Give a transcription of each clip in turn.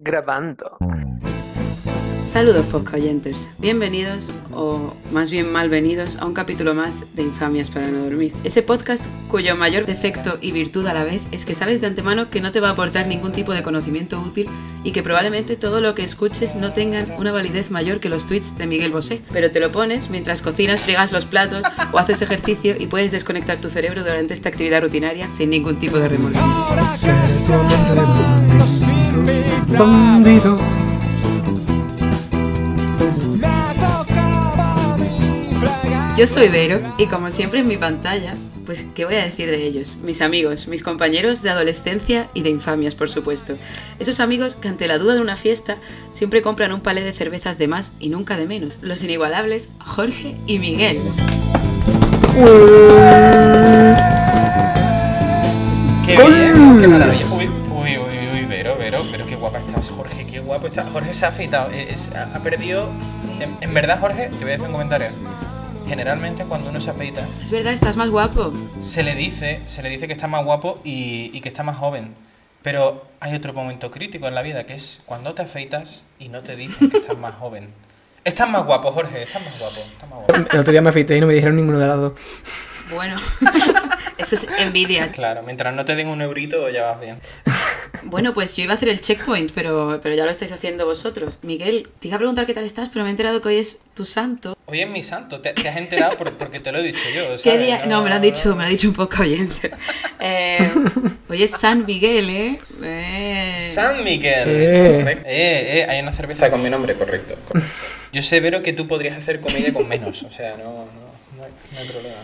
grabando. Saludos oyentes, bienvenidos o más bien malvenidos a un capítulo más de Infamias para no dormir. Ese podcast cuyo mayor defecto y virtud a la vez es que sabes de antemano que no te va a aportar ningún tipo de conocimiento útil y que probablemente todo lo que escuches no tengan una validez mayor que los tweets de Miguel Bosé. Pero te lo pones mientras cocinas, friegas los platos o haces ejercicio y puedes desconectar tu cerebro durante esta actividad rutinaria sin ningún tipo de remordimiento. Yo soy Vero y como siempre en mi pantalla, pues ¿qué voy a decir de ellos? Mis amigos, mis compañeros de adolescencia y de infamias, por supuesto. Esos amigos que ante la duda de una fiesta siempre compran un palé de cervezas de más y nunca de menos. Los inigualables Jorge y Miguel. ¡Qué bien! ¡Qué maravilla! Guapo estás. Jorge se ha afeitado, eh, es- ha ha perdido... En, en verdad, Jorge, te voy a decir un comentario. Generalmente cuando uno se afeita, Es verdad, estás más guapo. se le dice, se le dice que está más guapo y, y que está más joven. Pero hay otro momento crítico en la vida, que es cuando te afeitas y no te dicen que estás más joven. Estás más guapo, Jorge, estás más guapo, estás más guapo. El otro día me afeité y no me dijeron ninguno de las dos. Bueno, eso es envidia. Claro, mientras no te den un eurito ya vas bien. Bueno, pues yo iba a hacer el checkpoint, pero, pero ya lo estáis haciendo vosotros. Miguel, te iba a preguntar qué tal estás, pero me he enterado que hoy es tu santo. Hoy es mi santo, te, te has enterado por- porque te lo he dicho yo. ¿Qué ¿sabes? día? No, me lo han dicho, me lo ha dicho un poco oyente. Eh, hoy es San Miguel, ¿eh? Eh. San Miguel. Eh. Correcto. Eh, eh, hay una cerveza con mi nombre, correcto. correcto. Yo sé, Vero, que tú podrías hacer comedia con menos. O sea, no, no, no, hay, no hay problema.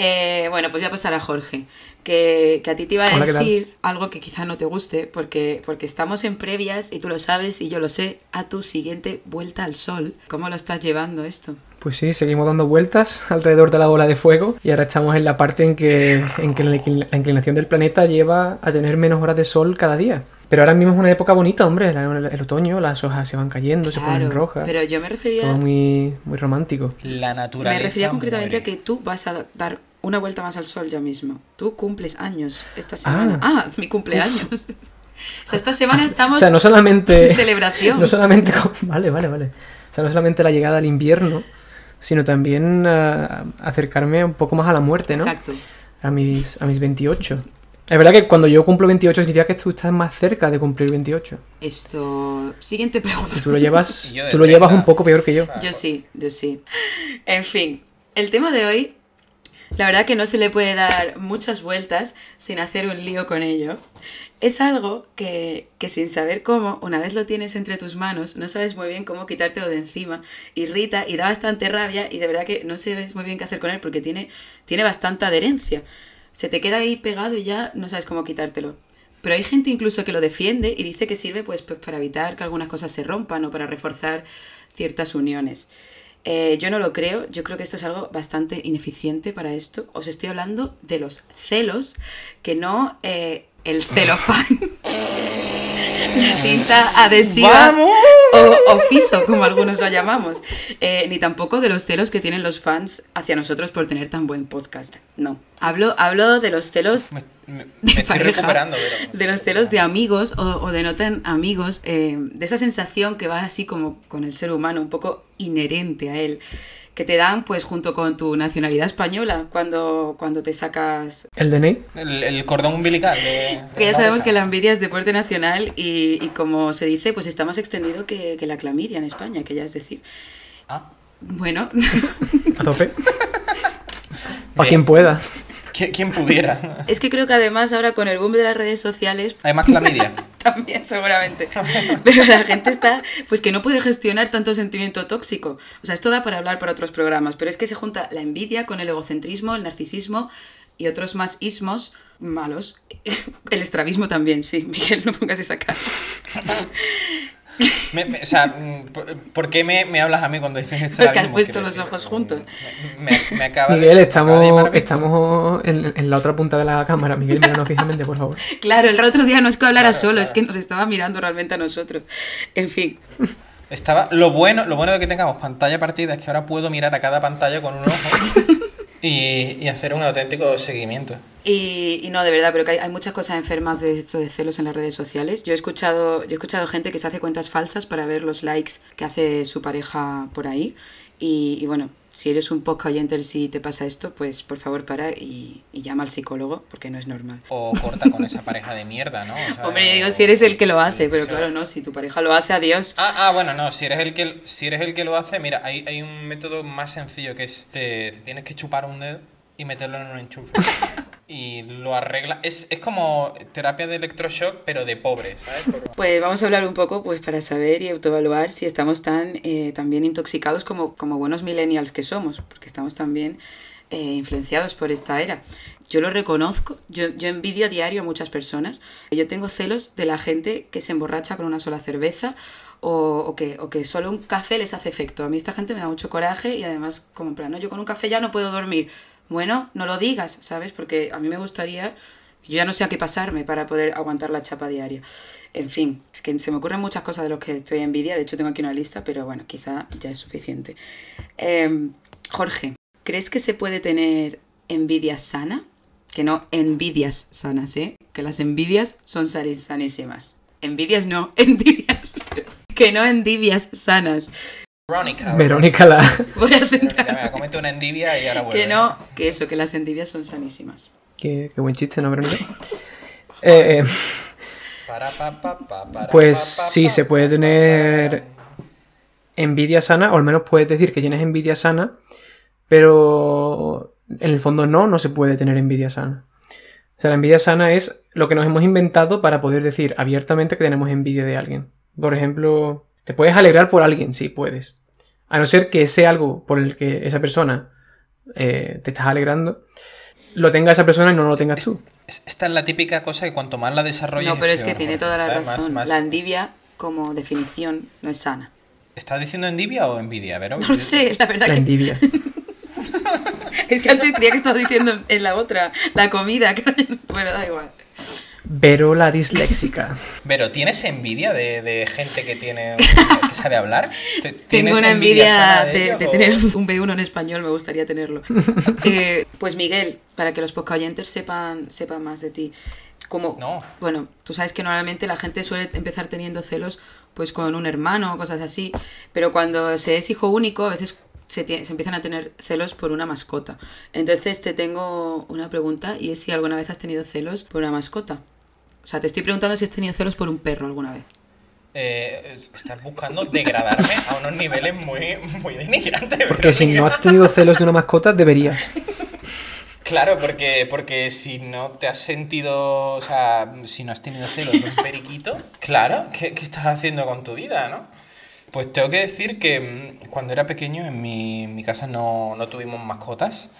Eh, bueno, pues voy a pasar a Jorge, que, que a ti te iba a decir algo que quizá no te guste, porque, porque estamos en previas, y tú lo sabes y yo lo sé, a tu siguiente vuelta al sol. ¿Cómo lo estás llevando esto? Pues sí, seguimos dando vueltas alrededor de la bola de fuego y ahora estamos en la parte en que, en que la inclinación del planeta lleva a tener menos horas de sol cada día. Pero ahora mismo es una época bonita, hombre, el, el otoño, las hojas se van cayendo, se ponen rojas, Pero yo me refería, todo muy, muy romántico. La naturaleza. me refería concretamente a que tú vas a dar una vuelta más al sol ya mismo. Tú cumples años esta semana. Ah, mi cumpleaños. o sea, esta semana estamos O sea, no solamente... en celebración. No solamente... con- Vale, vale, vale. O sea, no solamente la llegada al invierno, sino también ah, acercarme un poco más a la muerte, ¿no? Exacto. A mis, a mis 28. Es verdad que cuando yo cumplo 28 significa que tú estás más cerca de cumplir 28. Esto. Siguiente pregunta. Tú lo llevas, tú lo llevas 30. un poco peor que yo. Yo sí, yo sí. En fin, el tema de hoy, la verdad que no se le puede dar muchas vueltas sin hacer un lío con ello. Es algo que, que sin saber cómo, una vez lo tienes entre tus manos, no sabes muy bien cómo quitártelo de encima, irrita y da bastante rabia y de verdad que no sabes muy bien qué hacer con él porque tiene, tiene bastante adherencia. Se te queda ahí pegado y ya no sabes cómo quitártelo. Pero hay gente incluso que lo defiende y dice que sirve pues, pues para evitar que algunas cosas se rompan o para reforzar ciertas uniones. Eh, yo no lo creo, yo creo que esto es algo bastante ineficiente para esto. Os estoy hablando de los celos, que no eh, el celofán. La cinta adhesiva ¡Vamos! o, o fiso, como algunos lo llamamos. Eh, ni tampoco de los celos que tienen los fans hacia nosotros por tener tan buen podcast. No. Hablo, hablo de los celos Me, me- me de estoy pareja, recuperando, Vero. de los celos de amigos o, o de no tan amigos, eh, de esa sensación que va así como con el ser humano, un poco inherente a él, que te dan pues junto con tu nacionalidad española cuando, cuando te sacas... ¿El DNI? El, el cordón umbilical de. Que ya sabemos que la envidia es deporte nacional y, y como se dice, pues está más extendido que, que la clamidia en España, que ya es decir. Ah, Bueno, A tope. Para quien pueda. ¿Quién, pudiera? es que creo que además ahora con el boom de las redes sociales, Hay más clamidia. También, seguramente. Pero la gente está, pues que no puede gestionar tanto sentimiento tóxico. O sea, esto da para hablar para otros programas, pero es que se junta la envidia con el egocentrismo, el narcisismo y otros más ismos malos. El estrabismo también, sí, Miguel, no pongas esa cara. Me- me- o sea, mm, ¿por, qué me, me hablas a mí cuando dices esto? Porque has puesto los ojos juntos. Me, me acaba de- Miguel, acaba de estamos, estamos en, en la otra punta de la cámara. Miguel, míranos fijamente, por favor. Claro, el otro día no es que hablara Claro, solo, claro. es que nos estaba mirando realmente a nosotros. En fin, Estaba, lo bueno, lo bueno de que tengamos pantalla partida es que ahora puedo mirar a cada pantalla con un ojo y, y hacer un auténtico seguimiento. Y, y no, de verdad, pero que hay, hay muchas cosas enfermas de esto de celos en las redes sociales. Yo he escuchado, yo he escuchado gente que se hace cuentas falsas para ver los likes que hace su pareja por ahí. Y, y bueno, si eres un podcast oyente si te pasa esto, pues por favor para y, y llama al psicólogo porque no es normal. O corta con esa pareja de mierda, ¿no? O sea, Hombre, yo digo si eres el que lo hace, pero claro, no, si tu pareja lo hace, adiós. Ah, ah, bueno, no, si eres el que, si eres el que lo hace, mira, hay, hay un método más sencillo que es te, te tienes que chupar un dedo y meterlo en un enchufe. y lo arregla. Es, es como terapia de electroshock, pero de pobres, ¿sabes? Por- Pues vamos a hablar un poco pues para saber y autoevaluar si estamos tan eh, también intoxicados como, como buenos millennials que somos, porque estamos también eh, influenciados por esta era. Yo lo reconozco, yo, yo envidio a diario a muchas personas. Yo tengo celos de la gente que se emborracha con una sola cerveza o, o que, o que solo un café les hace efecto. A mí esta gente me da mucho coraje y además como en plan, "No, yo con un café ya no puedo dormir. Bueno, no lo digas, ¿sabes? Porque a mí me gustaría yo ya no sé a qué pasarme para poder aguantar la chapa diaria. En fin, es que se me ocurren muchas cosas de los que estoy envidia. De hecho, tengo aquí una lista, pero bueno, quizá ya es suficiente. Em, Jorge, ¿crees que se puede tener envidia sana? Que no envidias sanas, ¿eh? Que las envidias son sanísimas. Envidias no, envidias. que no envidias sanas. Verónica. Verónica la... Voy a centrar. una envidia y ahora vuelve. Que no, que eso, que las envidias son sanísimas. Qué, qué buen chiste, ¿no, Verónica? Eh, Pues sí, se puede tener- envidia sana, o al menos puedes decir que tienes envidia sana, pero en el fondo no, no se puede tener envidia sana. O sea, la envidia sana es lo que nos hemos inventado para poder decir abiertamente que tenemos envidia de alguien. Por ejemplo, te puedes alegrar por alguien, sí, puedes. A no ser que ese algo por el que esa persona eh, te estás alegrando, lo tenga esa persona y no lo tengas tú. Es- Esta es la típica cosa que cuanto más la desarrolles. No, pero es que tiene toda la razón. más- La envidia, como definición, no es sana. ¿Estás diciendo envidia o envidia, Vero? No sé, la verdad La que envidia. es que antes creía que estaba diciendo en la otra, la comida, pero da igual. Pero la disléxica. Vero, ¿tienes envidia de, de gente que tiene que sabe hablar? ¿Te- Tengo ¿Tienes una envidia sana de, ellos de o- tener un B1 en español, me gustaría tenerlo. Eh, pues Miguel, para que los podcasters sepan, sepan más de ti. Como, No. bueno, tú sabes que normalmente la gente suele empezar teniendo celos pues con un hermano o cosas así, pero cuando se es hijo único a veces se, se empiezan a tener celos por una mascota. Entonces te tengo una pregunta y es si alguna vez has tenido celos por una mascota. O sea, te estoy preguntando si has tenido celos por un perro alguna vez. Eh, es- estás buscando degradarme a unos niveles muy, muy denigrantes. Porque si no has tenido celos de una mascota, deberías. Claro, porque, porque si no te has sentido, o sea, si no has tenido celos de un periquito, claro, ¿qué, qué estás haciendo con tu vida, no? Pues tengo que decir que mm, cuando era pequeño en mi, en mi casa no, no tuvimos mascotas,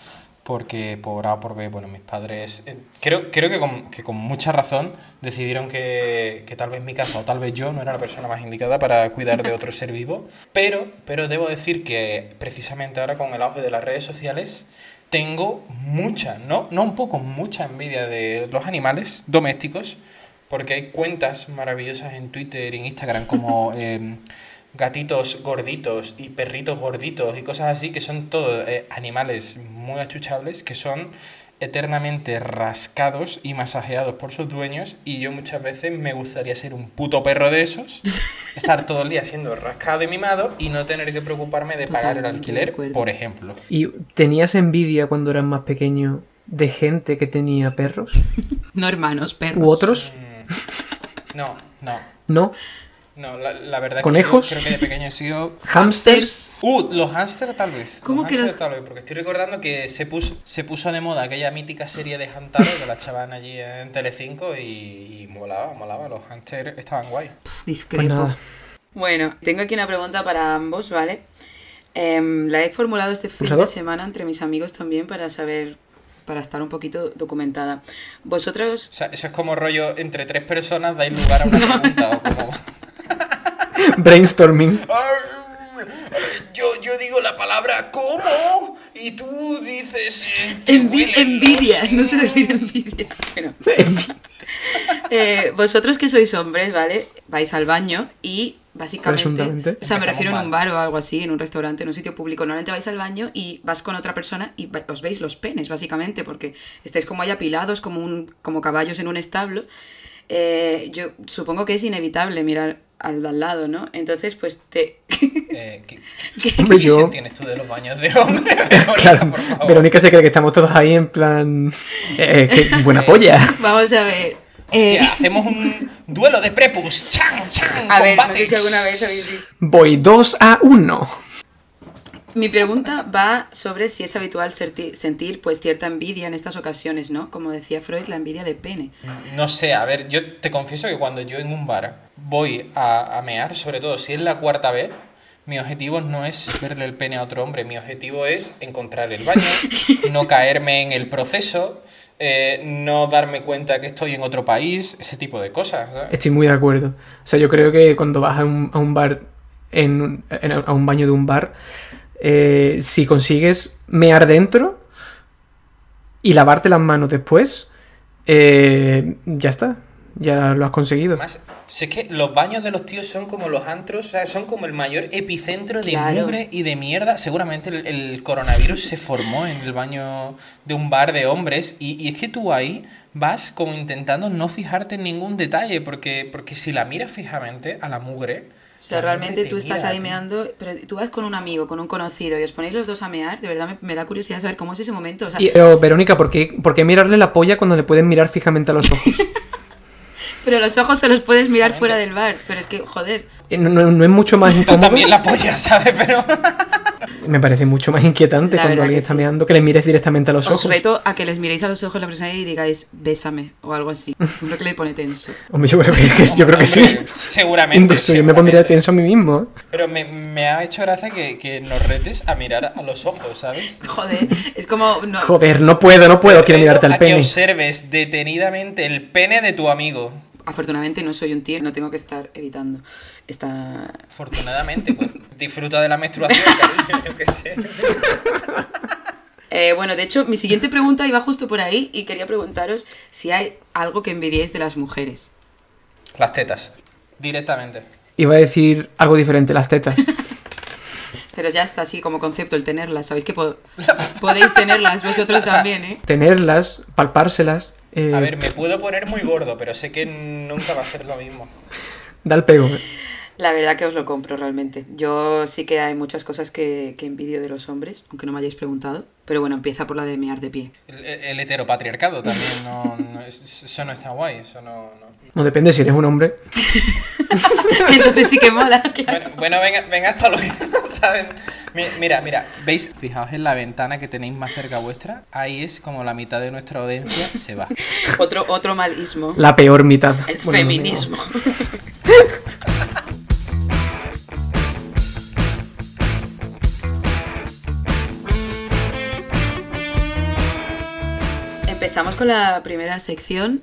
porque por A o por B, bueno, mis padres, eh, creo, creo que, con, que con mucha razón decidieron que, que tal vez mi casa o tal vez yo no era la persona más indicada para cuidar de otro ser vivo, pero, pero debo decir que precisamente ahora con el auge de las redes sociales tengo mucha, no, no un poco, mucha envidia de los animales domésticos, porque hay cuentas maravillosas en Twitter y en Instagram como em, gatitos gorditos y perritos gorditos y cosas así, que son todos eh, animales muy achuchables, que son eternamente rascados y masajeados por sus dueños y yo muchas veces me gustaría ser un puto perro de esos, estar todo el día siendo rascado y mimado y no tener que preocuparme de pagar el Totalmente alquiler, por ejemplo. ¿Y tenías envidia cuando eras más pequeño de gente que tenía perros? No hermanos, perros. ¿U otros? Mm, No, no, ¿No? No, la, la verdad ¿Conejos? que yo creo que de pequeño he sido... ¿Hamsters? Uh, los hámster tal vez. ¿Cómo los que los- tal vez, porque estoy recordando que se puso, se puso de moda aquella mítica serie de Hantaro que la echaban allí en Telecinco y, y molaba, molaba, los hámster estaban guay. Discrepo. Pues. Bueno, tengo aquí una pregunta para ambos, ¿vale? Em, la he formulado este fin de semana entre mis amigos también para saber, para estar un poquito documentada. Vosotros, O sea, eso es como rollo entre tres personas dais lugar a una pregunta o como... Brainstorming. Yo, yo digo la palabra ¿cómo? Y tú dices... eh, envi- envidia, los- no sé decir envidia. Bueno, eh, vosotros que sois hombres, ¿vale? Vais al baño y Básicamente. O sea, me refiero en un bar o algo así, en un restaurante, en un sitio público. Normalmente vais al baño y vas con otra persona y os veis los penes, básicamente, porque estáis como ahí apilados, como, un, como caballos en un establo. Eh, yo supongo que es inevitable mirar al de al lado, ¿no? Entonces, pues te. Eh, ¿qué, qué, Hombre, qué yo- visión tienes tú de los baños de hombre? Verónica, Claro, por favor. Verónica se cree que estamos todos ahí en plan. Eh, qué buena polla. Vamos a ver. eh, Hostia, hacemos un duelo de prepus. ¡Chan, chan! a ver, no combate. sé si alguna vez habéis visto. Voy 2 a 1. Mi pregunta va sobre si es habitual sentir pues cierta envidia en estas ocasiones, ¿no? Como decía Freud, la envidia de pene. No sé, a ver, yo te confieso que cuando yo en un bar voy a, a mear, sobre todo si es la cuarta vez, mi objetivo no es verle el pene a otro hombre, mi objetivo es encontrar el baño, no caerme en el proceso, eh, no darme cuenta que estoy en otro país, ese tipo de cosas. ¿sabes? Estoy muy de acuerdo. O sea, yo creo que cuando vas a un, a un bar, en- a un baño de un bar, eh, si consigues mear dentro y lavarte las manos después, eh, ya está. Ya lo has conseguido. Además, si es que los baños de los tíos son como los antros, o sea, son como el mayor epicentro de Claro. mugre y de mierda. Seguramente el, el coronavirus se formó en el baño de un bar de hombres y, y es que tú ahí vas como intentando no fijarte en ningún detalle, porque, porque si la miras fijamente a la mugre... O sea, realmente tú estás ahí meando, pero tú vas con un amigo, con un conocido, y os ponéis los dos a mear, de verdad me, me da curiosidad saber cómo es ese momento. O sea, Y- pero, Verónica, ¿por qué, por qué mirarle la polla cuando le pueden mirar fijamente a los ojos? pero los ojos se los puedes mirar fuera del bar, pero es que, joder, Eh, No, no- no es mucho más Tú incómodo. También la polla, ¿sabes? Pero... Me parece mucho más inquietante La cuando alguien está sí. meando que le mires directamente a los os ojos. reto a que les miréis a los ojos a la persona y digáis, bésame, o algo así. Seguro que le pone tenso. Hombre, yo creo que, que- yo creo que sí. Seguramente. Incluso yo me pondría tenso a mí mismo. Pero me, me ha hecho gracia que, que nos retes a mirar a los ojos, ¿sabes? Joder, es como... No, Joder, no puedo, no puedo, quiero mirarte a el que pene. observes detenidamente el pene de tu amigo. Afortunadamente no soy un tío, no tengo que estar evitando esta... Afortunadamente, pues, disfruta de la menstruación, cariño, yo qué sé. Eh, bueno, de hecho, mi siguiente pregunta iba justo por ahí y quería preguntaros si hay algo que envidiéis de las mujeres. Las tetas, directamente. Iba a decir algo diferente, las tetas. Pero ya está así como concepto el tenerlas. Sabéis que po- podéis tenerlas vosotros también, ¿eh? Tenerlas, palpárselas. eh, A ver, me puedo poner muy gordo, pero sé que nunca va a ser lo mismo. Da el pego. La verdad que os lo compro realmente. Yo sí que hay muchas cosas que, que envidio de los hombres, aunque no me hayáis preguntado. Pero bueno, empieza por la de mear de pie. El, el heteropatriarcado también, no, no- es- eso no está guay, eso no... no. No depende si eres un hombre. Entonces sí que mola, claro. Bueno, bueno, venga, venga hasta luego, ¿sabes? Mi- Mira, mira, ¿veis? Fijaos en la ventana que tenéis más cerca vuestra. Ahí es como la mitad de nuestra audiencia se va. Otro, otro malismo. La peor mitad. El Bueno, no, feminismo. Empezamos con la primera sección,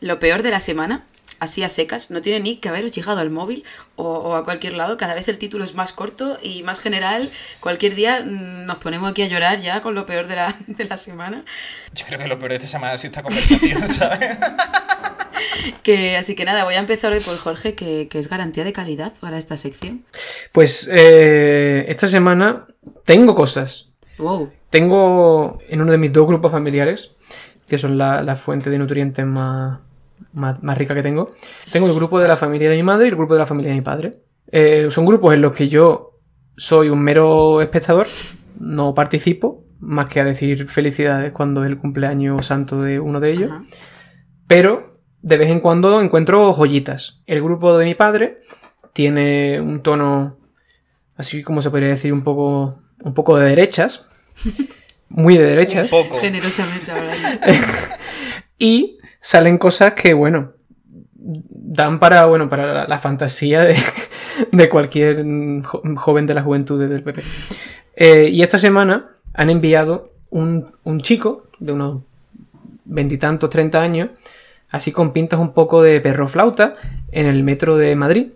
lo peor de la semana, así a secas. No tiene ni que haberos llegado al móvil o, o a cualquier lado. Cada vez el título es más corto y más general. Cualquier día mm, nos ponemos aquí a llorar ya con lo peor de la, de la semana. Yo creo que lo peor de esta semana ha sido esta conversación, ¿sabes? Que, así que nada, voy a empezar hoy por Jorge, que, que es garantía de calidad para esta sección. Pues eh, esta semana tengo cosas. Wow. Tengo en uno de mis dos grupos familiares, que son la, la fuente de nutrientes más, más, más rica que tengo, tengo el grupo de la familia de mi madre y el grupo de la familia de mi padre. Eh, son grupos en los que yo soy un mero espectador, no participo, más que a decir felicidades cuando es el cumpleaños santo de uno de ellos. Ajá. Pero de vez en cuando encuentro joyitas. El grupo de mi padre tiene un tono, así como se podría decir, un poco, un poco de derechas. Muy de Un derechas. poco. Generosamente hablando. Y salen cosas que, bueno, dan para, bueno, para la, la fantasía de, de cualquier jo- joven de la juventud del PP. Eh, y esta semana han enviado un, un chico de unos veintitantos, treinta años, así con pintas un poco de perro flauta, en el metro de Madrid.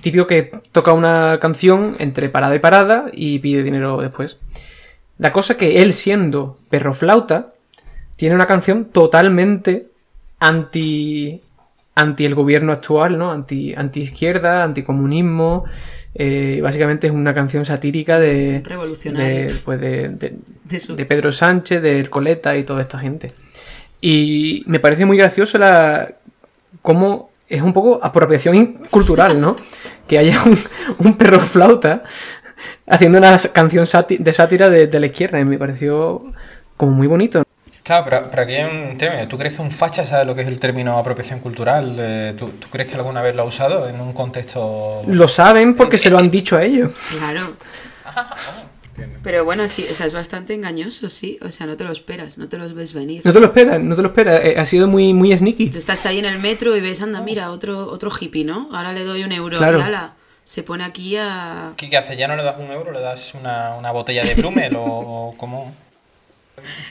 Típico que toca una canción entre parada y parada y pide dinero después. La cosa que él siendo perro flauta, tiene una canción totalmente anti anti el gobierno actual, ¿no? Anti, anti izquierda, anticomunismo. Eh, básicamente es una canción satírica de, Revolucionaria. de, pues de, de- De su- de Pedro Sánchez, del Coleta y toda esta gente. Y me parece muy gracioso la cómo es un poco apropiación cultural, ¿no? Que haya un, un perro flauta haciendo una canción de sátira de, de la izquierda. Y me pareció como muy bonito. Claro, pero, pero aquí hay un término. ¿Tú crees que un facha sabe lo que es el término apropiación cultural? Eh, ¿Tú, tú crees que alguna vez lo ha usado en un contexto...? Lo saben porque se lo han dicho a ellos. Claro. Pero bueno, sí, o sea, es bastante engañoso, sí. O sea, no te lo esperas, no te los ves venir. No te lo esperas, no te lo esperas. Eh, ha sido muy, muy sneaky. Tú estás ahí en el metro y ves, anda, mira, otro, otro hippie, ¿no? Ahora le doy un euro Claro. y ala, se pone aquí a... ¿Qué, qué hace? ¿Ya no le das un euro? ¿Le das una, una botella de Brumel o, o cómo?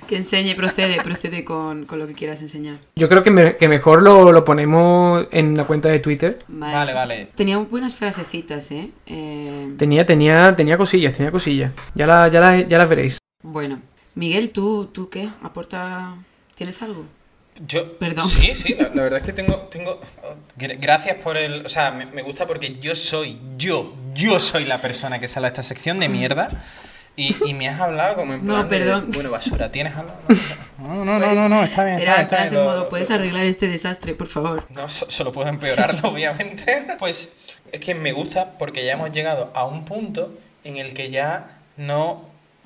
Que enseñe, procede, procede con, con lo que quieras enseñar. Yo creo que, me- que mejor lo, lo ponemos en la cuenta de Twitter. Vale, Vale, vale. Tenía buenas frasecitas, ¿eh? Eh, Tenía, tenía, tenía cosillas, tenía cosillas. Ya, la- ya, la- ya las veréis. Bueno, Miguel, ¿tú, ¿tú qué? ¿Aporta... ¿Tienes algo? Yo, Perdón. Sí, sí, la, la verdad es que tengo, tengo, gra- gracias por el, o sea, me, me gusta porque yo soy, yo, yo soy la persona que sale a esta sección de mierda y, y me has hablado como en No, plan de, perdón. bueno, basura, ¿tienes algo? No, no, no, no, no, está bien, está Era está plan bien, en lo- modo, ¿puedes arreglar este desastre, por favor? No, so- solo puedo empeorarlo, obviamente. Pues es que me gusta porque ya hemos llegado a un punto en el que ya no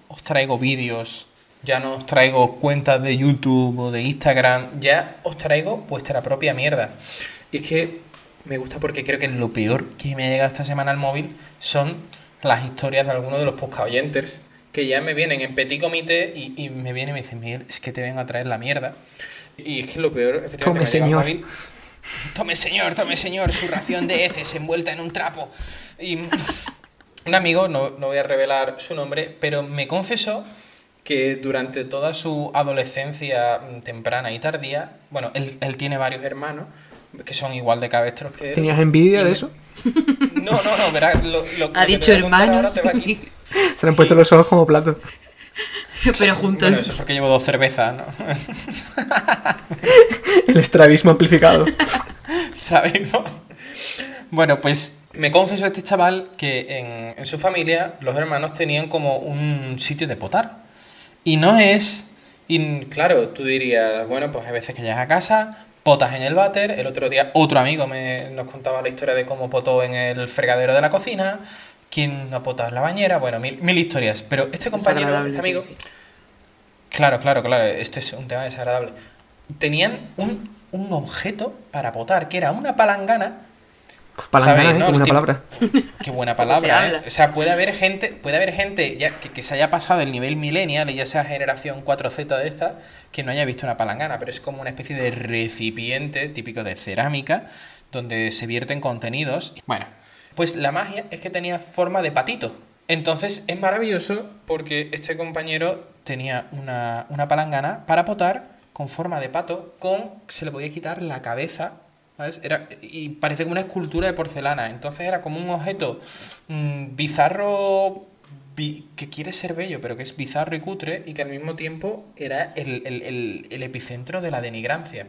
os traigo vídeos, ya no os traigo cuentas de YouTube o de Instagram, ya os traigo vuestra propia mierda. Y es que me gusta porque creo que lo peor que me ha llegado esta semana al móvil son las historias de algunos de los podcast oyentes que ya me vienen en petit comité y, y me vienen y me dicen, Miguel, es que te vengo a traer la mierda. Y es que lo peor, efectivamente, Tome, me señor. móvil Tome señor, tome señor, su ración de heces envuelta en un trapo. Y un amigo, no, no voy a revelar su nombre, pero me confesó que durante toda su adolescencia temprana y tardía, bueno, él, él tiene varios hermanos que son igual de cabestros que él. ¿Tenías envidia Y de me- eso? No, no, no, verás, lo, lo- Ha dicho ahora hermanos, te Se le han puesto los ojos como platos. pero juntos. Bueno, eso es porque llevo dos cervezas, ¿no? El estrabismo amplificado. Sabemos. Bueno, pues me confesó este chaval que en, en su familia los hermanos tenían como un sitio de potar. Y no es. Y claro, tú dirías, bueno, pues hay veces que llegas a casa, potas en el váter. El otro día otro amigo me, nos contaba la historia de cómo potó en el fregadero de la cocina. Quién no potado en la bañera. Bueno, mil, mil historias. Pero este compañero, este amigo. Claro, claro, claro, este es un tema desagradable. Tenían un, un objeto para potar, que era una palangana. Palangana, ¿sabéis, ¿eh? no? Buena tipo- palabra. Qué buena palabra, ¿eh? O sea, puede haber gente, puede haber gente ya que, que se haya pasado el nivel millennial y ya sea generación 4Z de esta, que no haya visto una palangana, pero es como una especie de recipiente típico de cerámica donde se vierten contenidos. Bueno, pues la magia es que tenía forma de patito. Entonces es maravilloso porque este compañero tenía una, una palangana para potar con forma de pato, con se le podía quitar la cabeza ¿sabes? Era, y parece como una escultura de porcelana. Entonces era como un objeto mm, bizarro bi- que quiere ser bello, pero que es bizarro y cutre y que al mismo tiempo era el, el- el- el epicentro de la denigrancia.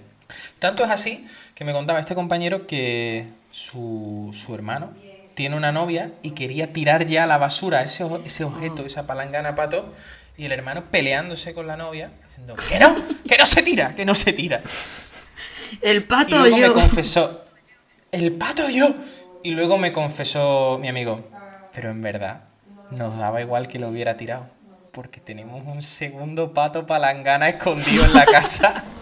Tanto es así que me contaba este compañero que su, su hermano tiene una novia y quería tirar ya a la basura ese, ese objeto, esa palangana pato, y el hermano peleándose con la novia, diciendo, que no, que no se tira, que no se tira. El Y pato luego me yo. confesó, el pato yo. Y luego me confesó mi amigo, pero en verdad nos daba igual que lo hubiera tirado, porque tenemos un segundo pato palangana escondido en la casa.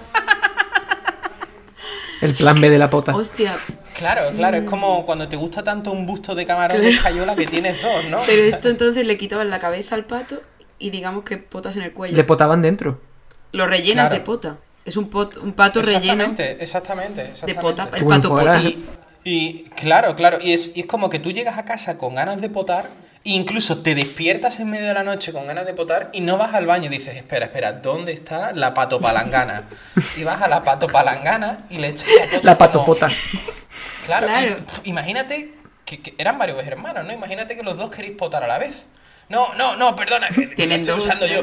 El plan B de la pota. Hostia, Claro, claro, es como cuando te gusta tanto un busto de camarón de escayola que tienes dos, ¿no? pero esto entonces le quitaban la cabeza al pato y digamos que potas en el cuello. Le potaban dentro. Lo rellenas Claro. de pota. Es un, pot, un pato relleno Exactamente, exactamente, de exactamente. pota. El pato pota. Y, y, claro, claro, y es, y es como que tú llegas a casa con ganas de potar, e incluso te despiertas en medio de la noche con ganas de potar y no vas al baño y dices, espera, espera, ¿dónde está la patopalangana? Y vas a la patopalangana y le echas la pota. La como- patopota. Claro, y, Claro. imagínate que, que eran varios hermanos, ¿no? Imagínate que los dos queréis potar a la vez. No, no, no, perdona. Tienen dos, usando yo.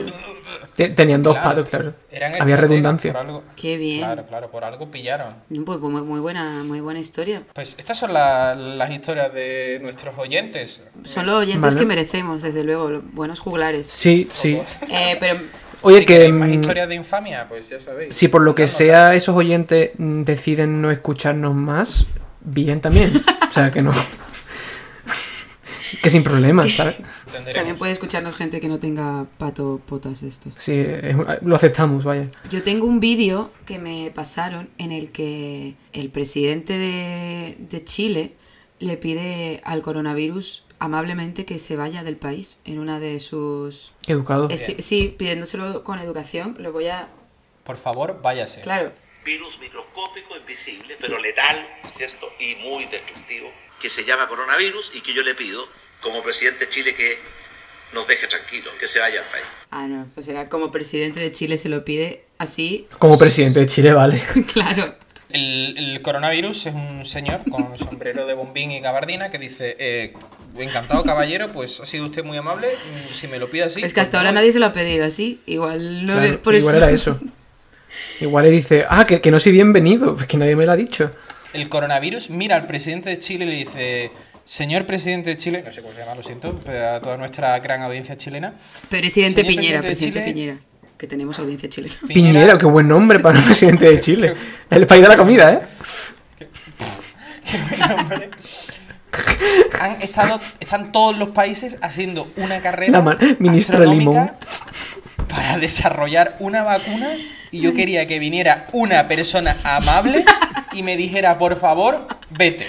Tenían dos Claro, patos, claro. eran Había redundancia. por algo- Qué bien. Claro, claro, por algo pillaron. Pues muy, muy buena, muy buena historia. Pues estas son la- las historias de nuestros oyentes. Son los oyentes Vale. que merecemos, desde luego, los buenos juglares. Sí, sí. Eh, pero Oye, si que más mm, historias de infamia, pues ya sabéis. si por lo que sea esos oyentes mm, deciden no escucharnos más, bien también. O sea, que no. que sin problemas, ¿sabes? Entenderemos. también puede escucharnos gente que no tenga pato potas de estos. Sí, es un- lo aceptamos, vaya. Yo tengo un vídeo que me pasaron en el que el presidente de, de Chile le pide al coronavirus amablemente que se vaya del país en una de sus... Educado. Eh, sí, sí, pidiéndoselo con educación, lo voy a... Por favor, váyase. Claro, virus microscópico, invisible, pero letal, ¿cierto? Y muy destructivo, que se llama coronavirus y que yo le pido, como presidente de Chile, que nos deje tranquilos, que se vaya al país. ah, no, pues era como presidente de Chile se lo pide así, Como presidente de Chile, vale. claro. El, el coronavirus es un señor con sombrero de bombín y gabardina que dice, eh, encantado caballero, pues ha sido usted muy amable, mm, si me lo pide así... es que hasta ahora voy". nadie se lo ha pedido así, igual no Claro, por igual eso... era eso. Igual le dice, ah, que, que no soy bienvenido, pues que nadie me lo ha dicho. El coronavirus mira al presidente de Chile y le dice, señor presidente de Chile, no sé cómo se llama, lo siento, pero a toda nuestra gran audiencia chilena, Presidente Señor Piñera, presidente de presidente Chile. Piñera, que tenemos audiencia chilena. Piñera, qué buen nombre para un presidente de Chile. El país de la comida, ¿eh? Hombre. Han estado, están todos los países haciendo una carrera ministra astronómica para desarrollar una vacuna y yo quería que viniera una persona amable y me dijera, por favor, vete.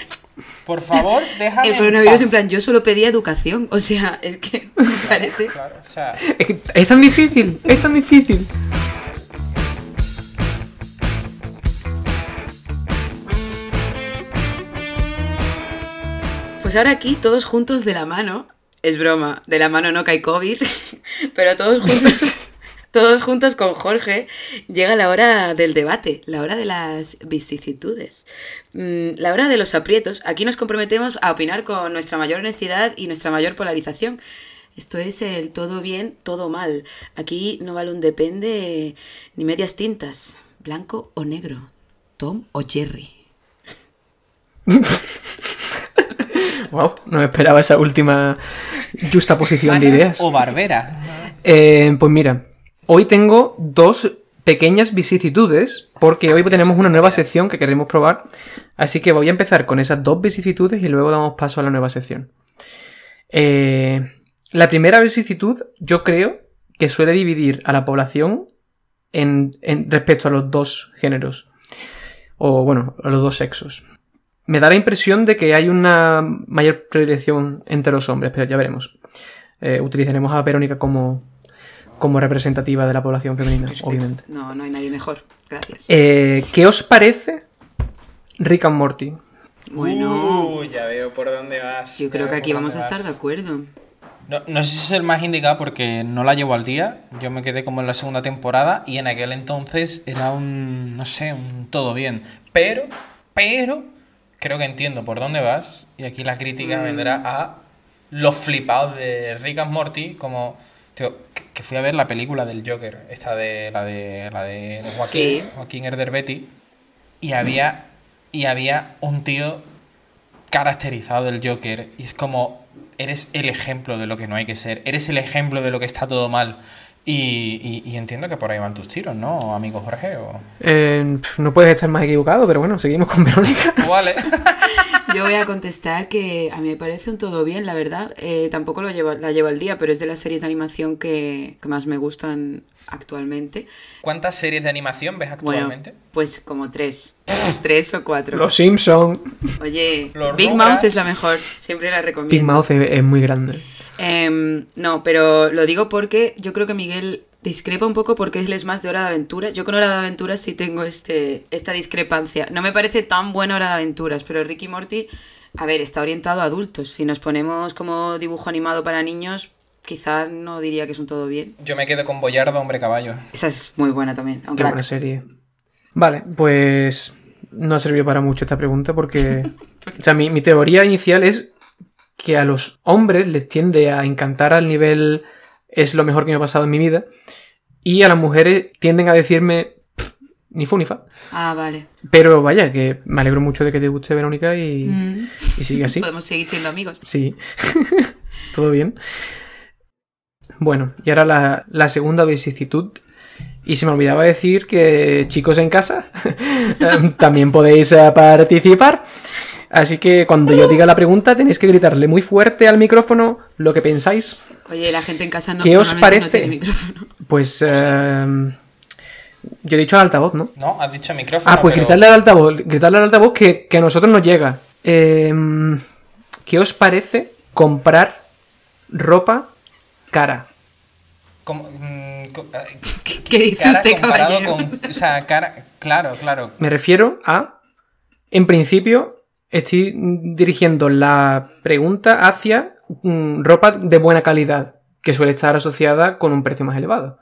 Por favor, déjame El en coronavirus paz". en plan, yo solo pedía educación, o sea, es que me parece... Claro, o sea, Es, que es tan difícil, es tan difícil. Pues ahora aquí, todos juntos de la mano, es broma, de la mano no cae COVID, pero todos juntos, todos juntos con Jorge, llega la hora del debate, la hora de las vicisitudes, mm, la hora de los aprietos. Aquí nos comprometemos a opinar con nuestra mayor honestidad y nuestra mayor polarización. Esto es el todo bien, todo mal. Aquí no vale un depende ni medias tintas, blanco o negro, Tom o Jerry. Wow, no esperaba esa última justa posición de ideas. o Barbera. Eh, pues mira, hoy tengo dos pequeñas vicisitudes, porque hoy tenemos una nueva sección que queremos probar. Así que voy a empezar con esas dos vicisitudes y luego damos paso a la nueva sección. Eh, la primera vicisitud, yo creo que suele dividir a la población en, respecto a los dos géneros. O bueno, a los dos sexos. Me da la impresión de que hay una mayor predilección entre los hombres, pero ya veremos. Eh, utilizaremos a Verónica como, como representativa de la población femenina, obviamente. No, no hay nadie mejor. Gracias. Eh, ¿Qué os parece Rick and Morty? Bueno, Uh, ya veo por dónde vas. yo creo que aquí vamos a estar de acuerdo. No, no sé si es el más indicado porque no la llevo al día. Yo me quedé como en la segunda temporada y en aquel entonces era un, no sé, un todo bien. Pero, pero, creo que entiendo por dónde vas y aquí la crítica vendrá a los flipados de Rick and Morty como... tío, que- fui a ver la película del Joker, esta de la de la de Joaquín, Sí. Joaquín Erderbetti y había y había un tío caracterizado del Joker y es como eres el ejemplo de lo que no hay que ser, eres el ejemplo de lo que está todo mal y, y- y entiendo que por ahí van tus tiros, ¿no, amigo Jorge? O... Eh, no puedes estar más equivocado, pero bueno, seguimos con Verónica. Vale. Yo voy a contestar que a mí me parece un todo bien, la verdad. Eh, tampoco lo llevo, la llevo al día, pero es de las series de animación que, que más me gustan actualmente. ¿Cuántas series de animación ves Bueno, actualmente? pues como tres. tres o cuatro. Los Simpson. Oye, Los Big Rugrats. Mouth es la mejor, siempre la recomiendo. Big Mouth es, es muy grande. Em, no, pero lo digo porque yo creo que Miguel discrepa un poco porque él es más de Hora de Aventuras. Yo con Hora de Aventuras sí tengo este, esta discrepancia. No me parece tan buena Hora de Aventuras, pero Ricky Morty, a ver, está orientado a adultos. Si nos ponemos como dibujo animado para niños, quizá no diría que es un todo bien. Yo me quedo con Boyardo, hombre caballo. Esa es muy buena también. Qué Aunque buena serie. Vale, pues no ha servido para mucho esta pregunta porque... O sea, mi, mi teoría inicial es que a los hombres les tiende a encantar al nivel es lo mejor que me ha pasado en mi vida y a las mujeres tienden a decirme "Pff, ni fu ni fa. Ah, vale. Pero vaya, que me alegro mucho de que te guste Verónica y, Mm. y sigue así. Podemos seguir siendo amigos. Sí, todo bien. Bueno, y ahora la, la segunda vicisitud. Y se me olvidaba decir que, chicos en casa, em, también podéis eh, participar. Así que cuando yo diga la pregunta, tenéis que gritarle muy fuerte al micrófono lo que pensáis. Oye, la gente en casa no, ¿Qué os normalmente no parece? tiene micrófono. Pues. em, yo he dicho al altavoz, ¿no? No, has dicho micrófono. Ah, pues pero- gritarle al altavoz, gritarle al altavoz que, que a nosotros nos llega. Em, ¿Qué os parece comprar ropa cara? Como, mm, eh, ¿Qué, qué dice cara usted, comparado caballero? con. O sea, cara. Claro, claro. Me refiero a, en principio, estoy dirigiendo la pregunta hacia mm, ropa de buena calidad, que suele estar asociada con un precio más elevado.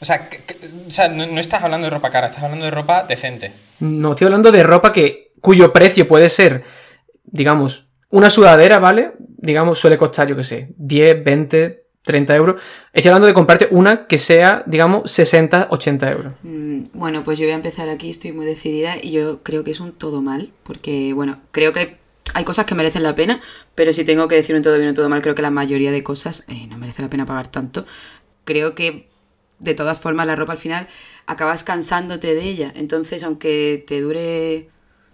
O sea, que- que- o sea no, no estás hablando de ropa cara, estás hablando de ropa decente. No estoy hablando de ropa que, cuyo precio puede ser, digamos, una sudadera, ¿vale? Digamos, suele costar, yo qué sé, 10, 20, 30 euros. Estoy hablando de comprarte una que sea, digamos, 60, 80 euros. Mm, Bueno, pues yo voy a empezar aquí, estoy muy decidida y yo creo que es un todo mal, porque bueno, creo que hay, cosas que merecen la pena, pero si tengo que decir un todo bien o todo mal, creo que la mayoría de cosas eh, no merece la pena pagar tanto. Creo que de todas formas la ropa al final acabas cansándote de ella, entonces aunque te dure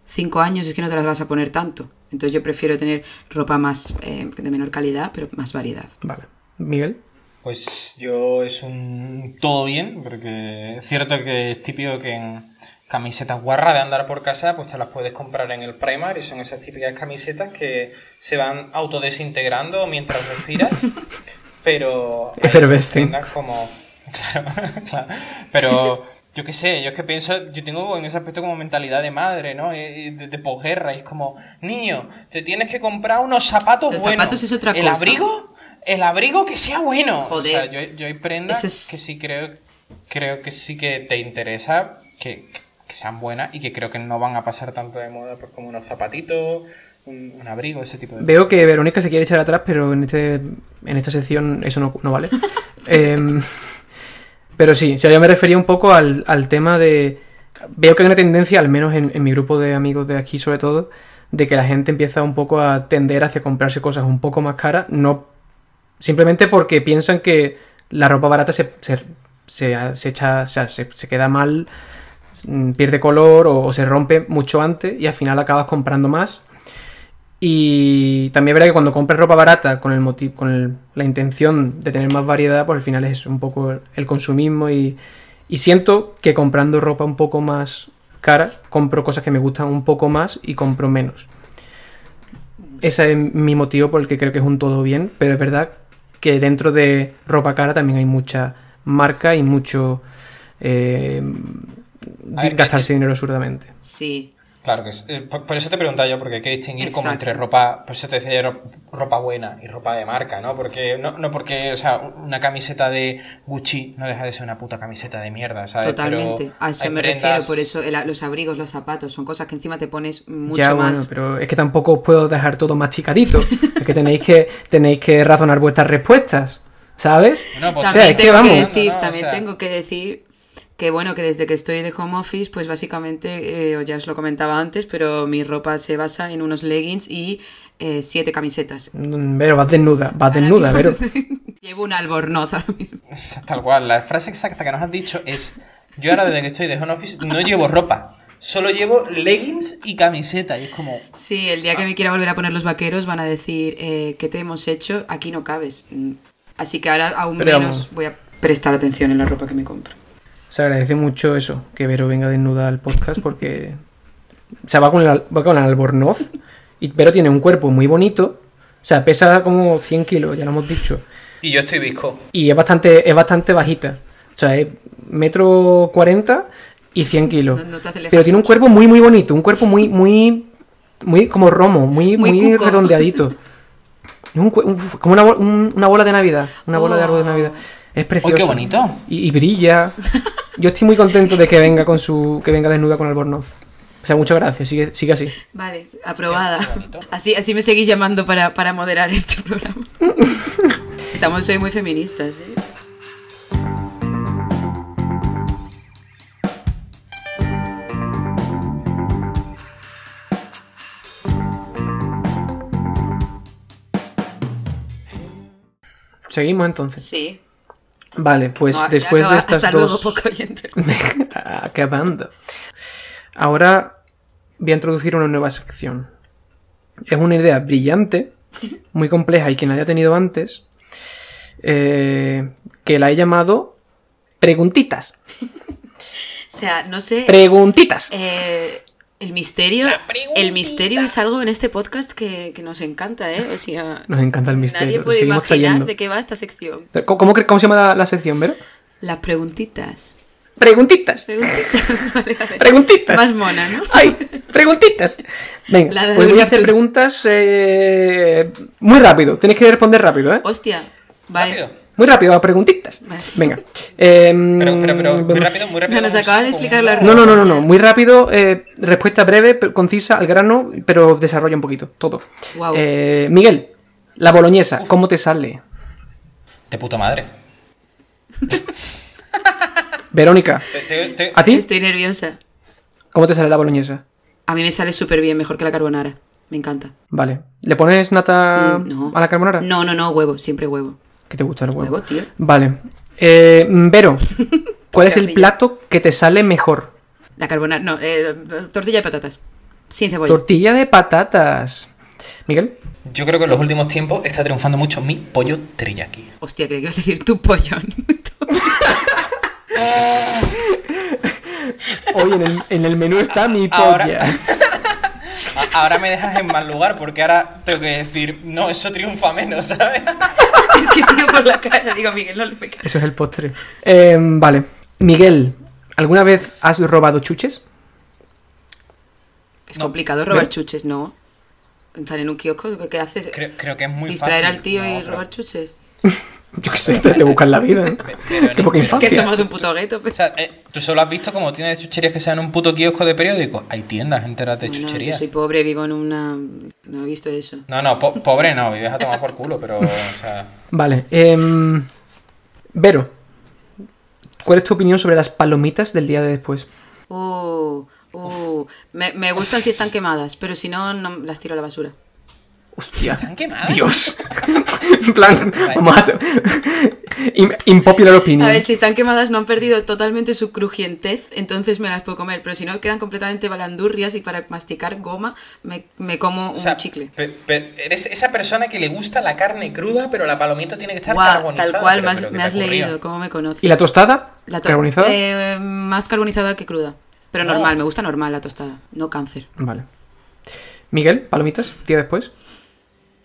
cinco años es que no te las vas a poner tanto. Entonces yo prefiero tener ropa más eh, de menor calidad, pero más variedad. Vale. Miguel. Pues yo es un todo bien, porque es cierto que es típico que en camisetas guarras de andar por casa, pues te las puedes comprar en el Primark y son esas típicas camisetas que se van autodesintegrando mientras respiras, pero... Effervescing. tiendas como... Claro, claro. Pero yo qué sé, yo es que pienso, yo tengo en ese aspecto como mentalidad de madre, ¿no? De, de posguerra, y es como, niño, te tienes que comprar unos zapatos Los buenos. zapatos es otra El abrigo, el abrigo que sea bueno. Joder. O sea, yo, yo hay prendas es- que sí creo, creo que sí que te interesa que, que sean buenas y que creo que no van a pasar tanto de moda pues, como unos zapatitos, un, un abrigo, ese tipo de Veo que Verónica se quiere echar atrás, pero en, este, en esta sección eso no, no vale. Em, pero sí, o sea, yo me refería un poco al, al tema de... Veo que hay una tendencia, al menos en, en mi grupo de amigos de aquí sobre todo, de que la gente empieza un poco a tender hacia comprarse cosas un poco más caras, no simplemente porque piensan que la ropa barata se, se, se- se echa, o sea, se, queda mal, mm, pierde color o, o se rompe mucho antes y al final acabas comprando más. Y también es verdad que cuando compras ropa barata con el motivo, con el- la intención de tener más variedad, pues al final es un poco el, consumismo y, y siento que comprando ropa un poco más cara, compro cosas que me gustan un poco más y compro menos. Ese es mi motivo por el que creo que es un todo bien, pero es verdad que dentro de ropa cara también hay mucha marca y mucho eh, ver, gastarse es- dinero absurdamente. Sí, Claro que es, eh, por, por eso te preguntaba yo, porque hay que distinguir como entre ropa, por eso te decía yo, ropa buena y ropa de marca, ¿no? Porque, no, no porque, o sea, una camiseta de Gucci no deja de ser una puta camiseta de mierda, ¿sabes? Totalmente. Pero A eso me prendas- refiero, por eso el- los abrigos, los zapatos, son cosas que encima te pones mucho ya, más. bueno, pero es que tampoco os puedo dejar todo masticadito. es que tenéis que tenéis que razonar vuestras respuestas, ¿sabes? Bueno, pues, O sea, También es que tengo que, vamos. decir, No, no, o también sea, tengo que decir que bueno, que desde que estoy de home office, pues básicamente, eh, ya os lo comentaba antes, pero mi ropa se basa en unos leggings y eh, siete camisetas. Mm, Pero vas desnuda, vas desnuda, pero. Llevo un albornoz ahora mismo. Tal cual, la frase exacta que nos has dicho es: Yo ahora desde que estoy de home office no llevo ropa, solo llevo leggings y camiseta. Y es como, Sí, el día que me quiera volver a poner los vaqueros van a decir, eh, ¿qué te hemos hecho? Aquí no cabes. Mm. Así que ahora aún Pero menos vamos. voy a prestar atención en la ropa que me compro. Se agradece mucho eso, que Vero venga desnuda al podcast porque. O sea, va con, el, al- va con el albornoz. Y Vero tiene un cuerpo muy bonito. O sea, pesa como 100 kilos, ya lo hemos dicho. y yo estoy visco. Y es bastante, es bastante bajita. O sea, es metro 40 y 100 kilos. No- no Pero tiene un cuerpo muy, muy bonito. Un cuerpo muy, muy. Muy como romo, muy, Muy muy, redondeadito. Un un- como una, un- una bola de Navidad. Una bola de árbol de Oh. Navidad. Es ¡Uy, precioso. qué bonito! Y, y brilla. Yo estoy muy contento de que venga con su. que venga desnuda con albornoz. O sea, muchas gracias, sigue, sigue así. Vale, aprobada. Así, así me seguís llamando para, para moderar este programa. Estamos hoy muy feministas, ¿eh? Seguimos entonces. Sí. Vale, pues No, después acaba. de estas Hasta dos... luego, poco oyente. Acabando. Ahora voy a introducir una nueva sección. Es una idea brillante, muy compleja y que nadie ha tenido antes, eh, que la he llamado preguntitas. O sea, no sé. Preguntitas. eh, el misterio. El misterio es algo en este podcast que, que nos encanta, ¿eh? O sea. Nos encanta el misterio. Nadie puede imaginar trayendo. de qué va esta sección. ¿Cómo, cómo cre- cómo se llama la, la sección, Vero? Las preguntitas. Preguntitas. Preguntitas. Vale, vale. Preguntitas. Más mona, ¿no? ¡Ay! ¡Preguntitas! Venga, pues voy a hacer preguntas eh, muy rápido. Tenéis que responder rápido, ¿eh? Hostia. Vale. Rápido. Muy rápido, a preguntitas. Vale. Venga. Em, Pero, pero, pero, muy vamos- rápido, muy rápido. Se nos como acaba de explicar la No, no, no, no, no. Muy rápido, eh, respuesta breve, pero concisa, al grano, pero desarrolla un poquito, todo. Eh, Miguel, la boloñesa, ¿cómo te sale? De puta madre. Verónica, Te- te- te- ¿a ti? Estoy nerviosa. ¿Cómo te sale la boloñesa? A mí me sale súper bien, mejor que la carbonara. Me encanta. Vale. ¿Le pones nata Mm, no. a la carbonara? No, no, no, huevo, siempre huevo. ¿Qué te gusta el huevo? Huevo, tío. Vale. Eh, Vero, ¿cuál es el plato que te sale mejor? La carbonara, no, eh, tortilla de patatas. Sin cebolla. Tortilla de patatas. Miguel, Yo creo que en los últimos tiempos está triunfando mucho mi pollo teriyaki. Hostia, creí que ibas a decir tu pollón. hoy en el, en el menú está mi polla. Ahora me dejas en mal lugar porque ahora tengo que decir, no, eso triunfa menos, ¿sabes? es que tío por la cara, digo, Miguel, no lo me Eso es el postre. Eh, vale. Miguel, ¿alguna vez has robado chuches? Es No. complicado robar chuches, ¿no? Estar en un kiosco, ¿qué haces? Creo, creo que es muy ¿Distraer fácil. al tío No, y pero- robar chuches? Yo qué sé, te, te buscan la vida. ¿eh? Qué poca infancia. Que somos de un puto gueto, pero... O sea, eh, tú solo has visto como tiendas de chucherías que sean un puto kiosco de periódico. Hay tiendas enteras de Bueno, chucherías. yo soy pobre, vivo en una... No he visto eso. No, no, po- pobre no, vives a tomar por culo, pero, o sea... Vale. em, Vero, ¿cuál es tu opinión sobre las palomitas del día de después? Uh, uh, me, me gustan si están quemadas, pero si no, no las tiro a la basura. Hostia. ¿Están quemadas? Dios. en plan, vamos a hacer... Im- Impopular opinion. A ver, si están quemadas no han perdido totalmente su crujientez, entonces me las puedo comer, pero si no quedan completamente balandurrias y para masticar goma me, me como O sea, un chicle. pe- pe- eres esa persona que le gusta la carne cruda, pero la palomita tiene que estar carbonizada. tal cual, Pero- me has, leído, ¿cómo me conoces? ¿Y la tostada? La to- ¿Carbonizada? Eh, más carbonizada que cruda. Pero No. normal, me gusta normal la tostada, no cáncer. Vale. Miguel, palomitas, día después.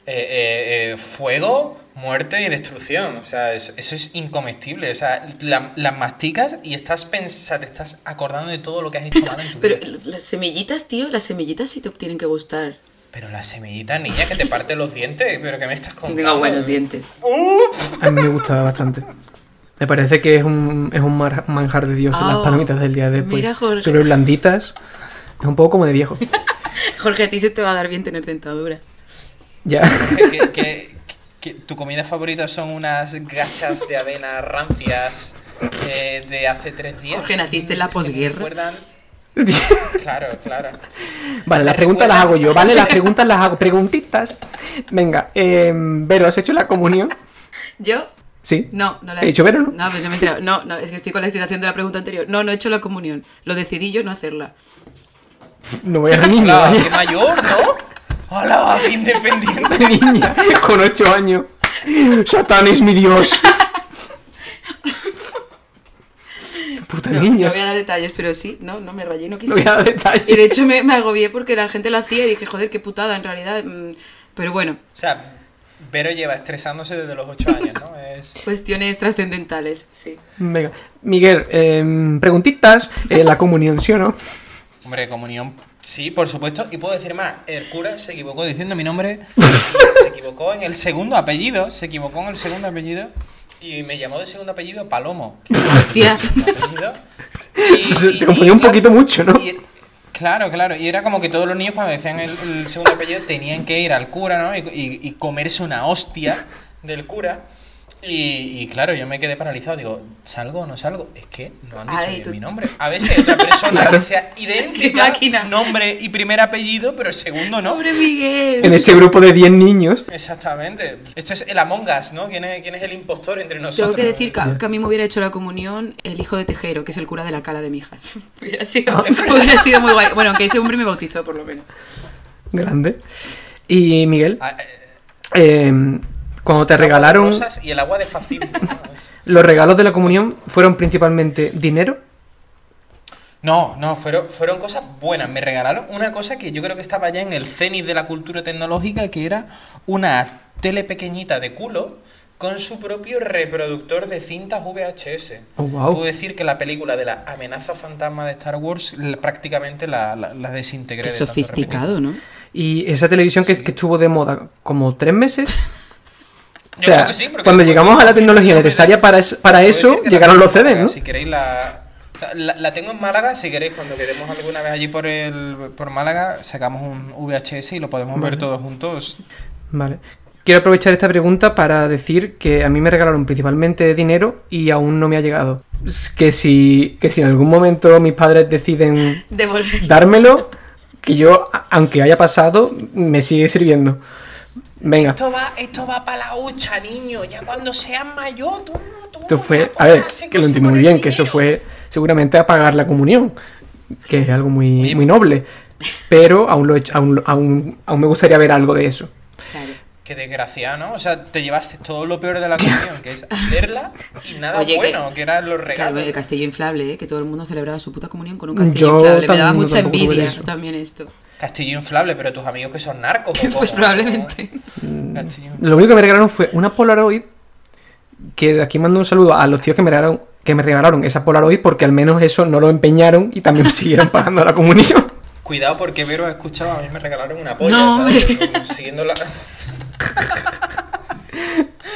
Eh, eh, eh, fuego, muerte y destrucción. O sea, es- eso es incomestible. O sea, la- las masticas y estás pens- te estás acordando de todo lo que has hecho mal en tu Pero vida. las semillitas, tío, las semillitas sí te tienen que gustar. Pero la semillita, niña, que te parte los dientes. ¿Pero qué me estás contando? Tengo buenos dientes. A mí me gusta bastante. Me parece que es un, es un mar- manjar de Dios las Oh, palomitas del día de después. mira, Jorge. Sobre blanditas. Es un poco como de viejo. Jorge, a ti se te va a dar bien tener dentadura. Ya. Que, que- que- que tu comida favorita son unas gachas de avena rancias eh, de hace tres días. Jorge, naciste en la posguerra. recuerdan- Claro, claro. Vale, las preguntas las hago yo, ¿vale? Las preguntas las hago. Preguntitas. Venga, eh, Vero, ¿has hecho la comunión? ¿Yo? Sí. No, no la He dicho Vero, ¿no? No, pues no me he enterado. No, no, es que estoy con la excitación de la pregunta anterior. No, no he hecho la comunión. Lo decidí yo no hacerla. No voy a niño, Hola, qué mayor, ¿no? Hola, qué independiente. niña, con ocho años. Satán es mi Dios. Puta No, niña. no voy a dar detalles, pero sí, no, no me rayé, no quise. No voy a dar detalles. Y de hecho me, me agobié porque la gente lo hacía y dije, joder, qué putada en realidad. mm, Pero bueno, O sea, Vero lleva estresándose desde los 8 años, ¿no? Es... cuestiones trascendentales, sí. Venga. Miguel, eh, preguntitas. Eh, la comunión, ¿sí o no? Hombre, comunión, sí, por supuesto. Y puedo decir más, el cura se equivocó diciendo mi nombre, se equivocó en el segundo apellido, se equivocó en el segundo apellido y me llamó de segundo apellido Palomo. Hostia. Se- se confundió un poquito mucho, ¿no? y- Claro, claro. Y era como que todos los niños cuando decían el, el segundo apellido tenían que ir al cura, ¿no? Y, y- y comerse una hostia del cura. Y, y claro, yo me quedé paralizado. Digo, ¿salgo o no salgo? Es que no han dicho Ay, bien tú- mi nombre. A hay otra persona que sea idéntica, máquina. nombre y primer apellido, pero el segundo no. Pobre Miguel. En ese grupo de 10 niños. Exactamente. Esto es el Among Us, ¿no? ¿Quién es, quién es el impostor entre Tengo nosotros? que decir que, que a mí me hubiera hecho la comunión el hijo de Tejero, que es el cura de la cala de Mijas. hubiera, sido, hubiera sido muy guay. Bueno, aunque ese hombre me bautizó, por lo menos. Grande. Y Miguel, Ah, eh, eh, cuando te regalaron rosas y el agua de fascismo. los regalos de la comunión, ¿fueron principalmente dinero? No, no, fueron, fueron cosas buenas. Me regalaron una cosa que yo creo que estaba ya en el cenit de la cultura tecnológica, que era una tele pequeñita de culo con su propio reproductor de cintas VHS. Oh, wow. Puedo decir que la película de la amenaza fantasma de Star Wars la- prácticamente la, la, la desintegré. Qué de tanto sofisticado, ¿no? Y esa televisión que, que estuvo de moda como tres meses. O sea, creo que sí, porque cuando llegamos a la de- tecnología necesaria para, es- para eso, llegaron los CDs, ¿no? Si queréis la, la... la tengo en Málaga, si queréis, cuando quedemos alguna vez allí por el por Málaga, sacamos un VHS y lo podemos ver todos juntos. Vale. Quiero aprovechar esta pregunta para decir que a mí me regalaron principalmente dinero y aún no me ha llegado. Que si, que si en algún momento mis padres deciden Devolver. dármelo, que yo, aunque haya pasado, me sigue sirviendo. Venga. Esto va, esto va para la hucha, niño. Ya cuando seas mayor, tú, tú Esto fue, a ver, que lo entiendo muy bien, que eso fue seguramente a pagar la comunión, que es algo muy, muy noble. Pero aún, lo he hecho- aún, aún, aún me gustaría ver algo de eso. Claro. Qué desgraciado, ¿no? O sea, te llevaste todo lo peor de la comunión, que es hacerla y nada Oye, que- bueno, que, eran los Claro, regalos. el castillo inflable, ¿eh? que todo el mundo celebraba su puta comunión con un castillo Yo inflable. Me daba mucha envidia también esto. Castillo inflable, pero tus amigos que son narcos. ¿o Pues probablemente. Castillo- Lo único que me regalaron fue una Polaroid, que de aquí mando un saludo a los tíos que me regalaron, que me regalaron esa Polaroid, porque al menos eso no lo empeñaron y también me siguieron pagando la comunión. Cuidado porque Vero ha escuchado, a mí me regalaron una polla, No, ¿sabes? Siguiendo la...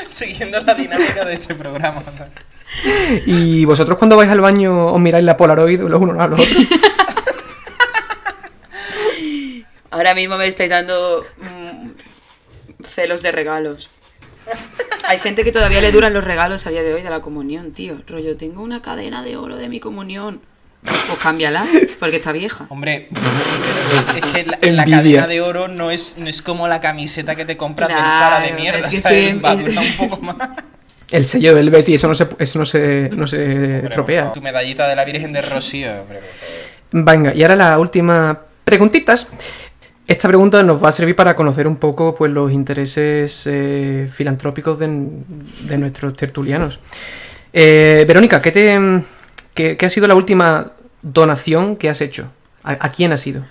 Siguiendo la dinámica de este programa. ¿sabes? Y vosotros cuando vais al baño os miráis la Polaroid los unos a los otros. Ahora mismo me estáis dando mm, celos de regalos. Hay gente que todavía le duran los regalos a día de hoy de la comunión, tío. Rollo, tengo una cadena de oro de mi comunión. Pues cámbiala, porque está vieja. Hombre, es, es que la, cadena de oro no es, no es como la camiseta que te compras del Claro, Zara de mierda, es que estoy en- un poco más. El sello del Betty, eso no se, eso no se, no se Hombre, estropea. Tu medallita de la Virgen de Rocío, hombre, por favor. Venga, y ahora la última preguntitas. Esta pregunta nos va a servir para conocer un poco pues, los intereses eh, filantrópicos de, de nuestros tertulianos. Eh, Verónica, ¿qué, te, qué, qué ha sido la última donación que has hecho? ¿A, a quién ha sido?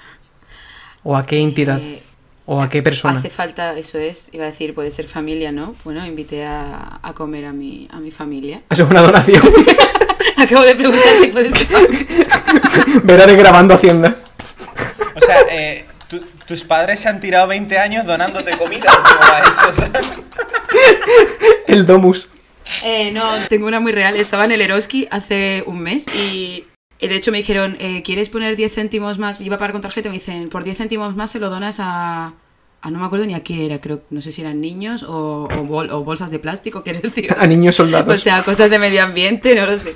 ¿O a qué entidad? Eh, ¿O a qué persona? Hace falta, eso es, iba a decir, puede ser familia, ¿no? Bueno, invité a, a comer a mi, a mi familia. Eso es una donación. Acabo de preguntar si puede ser familia. Verás grabando Hacienda. O sea, eh, tus padres se han tirado 20 años donándote comida, ¿o ¿cómo va eso? O sea, El Domus. Eh, no, tengo una muy real. Estaba en el Eroski hace un mes y, y de hecho me dijeron, eh, ¿quieres poner 10 céntimos más? Iba a pagar con tarjeta y me dicen, por 10 céntimos más se lo donas a... a no me acuerdo ni a qué era, creo, no sé si eran niños o, o, bol- o bolsas de plástico, quiero decir. A niños soldados. O sea, cosas de medio ambiente, no lo sé.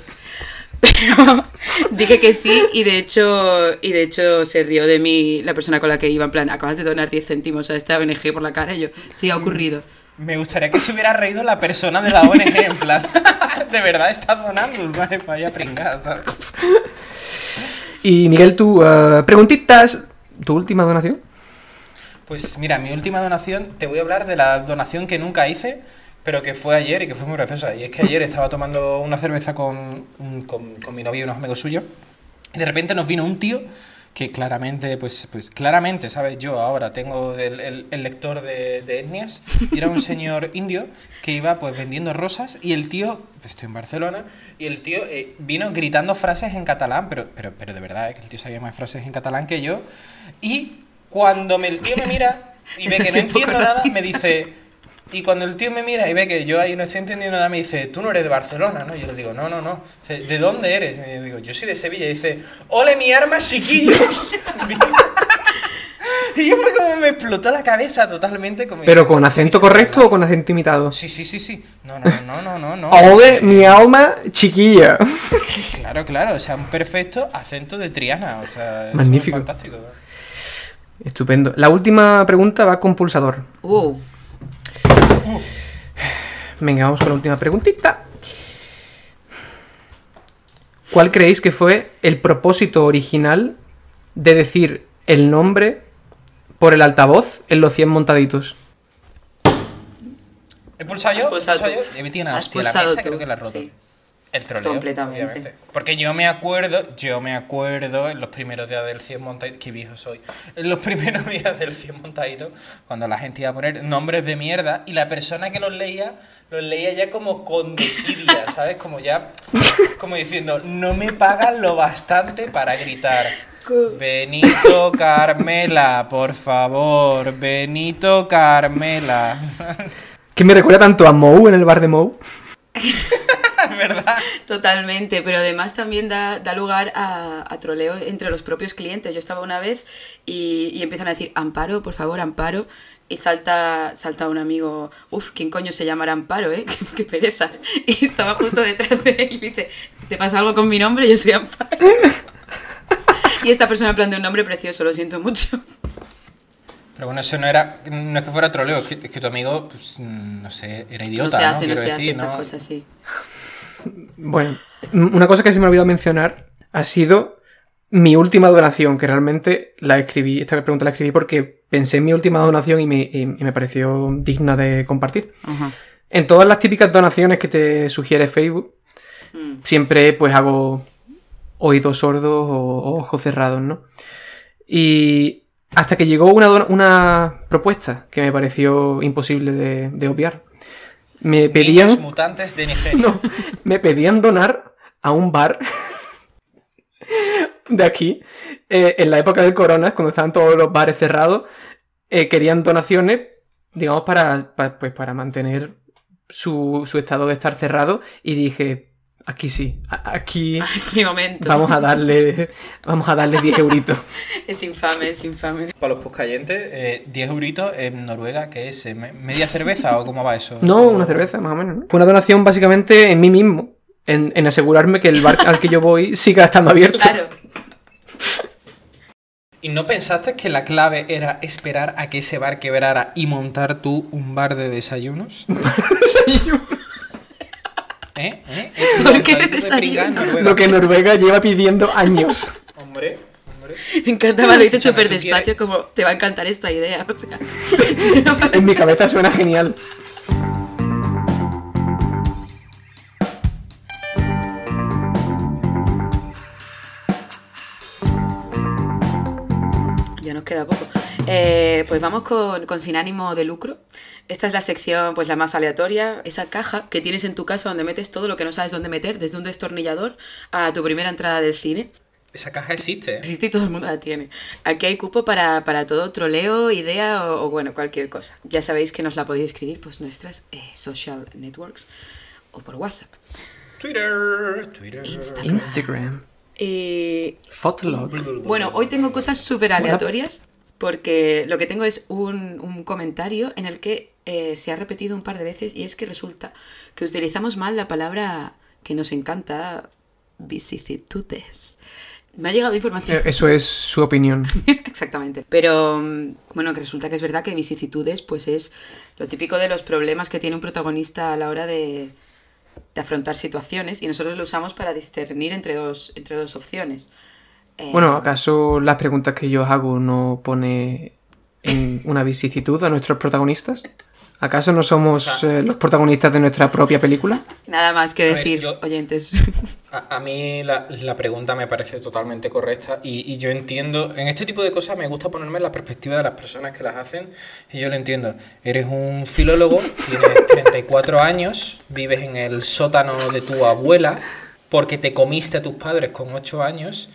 Pero dije que sí y de hecho y de hecho se rió de mí la persona con la que iba en plan, acabas de donar 10 céntimos a esta ONG por la cara y yo, sí ha ocurrido. me gustaría que se hubiera reído la persona de la ONG, en plan, de verdad estás donando, ¿sabes? Vaya pringada, ¿sabes? Y Miguel, tú, eh, preguntitas. ¿Tu última donación? Pues mira, mi última donación, te voy a hablar de la donación que nunca hice, pero que fue ayer y que fue muy graciosa. Y es que ayer estaba tomando una cerveza con, con, con mi novio y unos amigos suyos, y de repente nos vino un tío que claramente, pues, pues claramente, ¿sabes? Yo ahora tengo el, el- el lector de, de etnias, y era un señor indio que iba pues vendiendo rosas, y el tío, pues, estoy en Barcelona, y el tío eh, vino gritando frases en catalán, pero, pero, pero de verdad, eh, que el tío sabía más frases en catalán que yo, y cuando me- el tío me mira y ve que no entiendo nada, me dice, Y cuando el tío me mira y ve que yo ahí no estoy entendiendo nada, me dice, tú no eres de Barcelona, ¿no? Yo le digo, no, no, no. Dice, ¿De dónde eres? Y yo digo, yo soy de Sevilla. Y dice, ole mi arma, chiquillo. y yo fue como me explotó la cabeza totalmente. Como ¿Pero con "¿Qué acento correcto verdad?". o con acento imitado? Sí, sí, sí, sí. No, no, no, no, no, no. Ole mi alma chiquilla. Claro, claro, o sea, un perfecto acento de Triana, o sea, Magnífico. es fantástico. Estupendo. La última pregunta va con pulsador. Uh, Venga, vamos con la última preguntita. ¿Cuál creéis que fue el propósito original de decir el nombre por el altavoz en los 100 montaditos? ¿He pulsado yo? ¿He pulsado yo? He metido una hostia, la mesa tú, creo que la he roto. sí. El troleo, Completamente. obviamente. Porque yo me acuerdo, yo me acuerdo en los primeros días del 100 montadito, qué viejo soy, en los primeros días del 100 montadito, cuando la gente iba a poner nombres de mierda y la persona que los leía, los leía ya como con desidia, ¿sabes? Como ya, como diciendo, no me pagan lo bastante para gritar. Benito Carmela, por favor, Benito Carmela. Que me recuerda tanto a Mou en el bar de Mou. ¿Verdad? Totalmente, pero además también da, da lugar a, a troleo entre los propios clientes. Yo estaba una vez y, y empiezan a decir, Amparo, por favor, Amparo. Y salta, salta un amigo, uff, ¿quién coño se llamará Amparo, eh? Qué, qué pereza. Y estaba justo detrás de él y dice, ¿te pasa algo con mi nombre? Yo soy Amparo. Y esta persona en plan de un nombre precioso, lo siento mucho. Pero bueno, eso no era. No es que fuera troleo, es que, es que tu amigo, pues, no sé, era No idiota, se ¿no? hace, no se hace estas ¿no? cosas así. Bueno, una cosa que se me ha olvidado mencionar ha sido mi última donación, que realmente la escribí, esta pregunta la escribí porque pensé en mi última donación y me, y- y me pareció digna de compartir. Ajá. En todas las típicas donaciones que te sugiere Facebook, Mm. siempre pues hago oídos sordos o, ojos cerrados, ¿no? Y hasta que llegó una, una propuesta que me pareció imposible de, de obviar. Me pedían... Niños mutantes de Nigeria. No, me pedían donar a un bar de aquí. eh, en la época del corona, cuando estaban todos los bares cerrados, eh, querían donaciones, digamos, para, pa- pues, para mantener su, su estado de estar cerrado. Y dije, aquí sí, aquí Es mi momento. vamos a darle, vamos a darle 10 euritos. Es infame, es infame. Para los puscayentes, eh, 10 euritos en Noruega, que es eh, me- media cerveza o cómo va eso? No, una cerveza, más o menos. ¿no? Fue una donación básicamente en mí mismo, en, en asegurarme que el bar al que yo voy siga estando abierto. Claro. ¿Y no pensaste que la clave era esperar a que ese bar quebrara y montar tú un bar de desayunos? ¿Eh? ¿Eh? ¿Eh? ¿Por qué Noruega. Lo que Noruega lleva pidiendo años. Hombre, hombre. Me encantaba, lo hice súper ¿tú despacio, como te va a encantar esta idea. O sea, En mi cabeza suena genial. ya nos queda poco. Eh, pues vamos con, con sin ánimo de lucro. Esta es la sección, pues la más aleatoria, esa caja que tienes en tu casa donde metes todo lo que no sabes dónde meter, desde un destornillador a tu primera entrada del cine. Esa caja existe. ¿eh? Existe y todo el mundo la tiene. Aquí hay cupo para, para todo troleo, idea o, o, bueno, cualquier cosa. Ya sabéis que nos la podéis escribir pues nuestras eh, social networks o por WhatsApp. Twitter, Twitter. Instagram. Instagram. Eh, Fotolog. bueno, hoy tengo cosas súper aleatorias porque lo que tengo es un, un comentario en el que eh, se ha repetido un par de veces y es que resulta que utilizamos mal la palabra que nos encanta, vicisitudes. Me ha llegado información. Eh, Eso es su opinión. Exactamente. Pero mm, bueno, que resulta que es verdad que vicisitudes, pues es lo típico de los problemas que tiene un protagonista a la hora de, de afrontar situaciones y nosotros lo usamos para discernir entre dos, entre dos opciones. Eh, Bueno, ¿acaso las preguntas que yo hago no pone en una vicisitud a nuestros protagonistas? ¿Acaso no somos eh, los protagonistas de nuestra propia película? Nada más que A ver, decir, yo- oyentes. A, a mí la, la pregunta me parece totalmente correcta y, y yo entiendo, en este tipo de cosas me gusta ponerme en la perspectiva de las personas que las hacen y yo lo entiendo. Eres un filólogo, tienes 34 años, vives en el sótano de tu abuela porque te comiste a tus padres con 8 años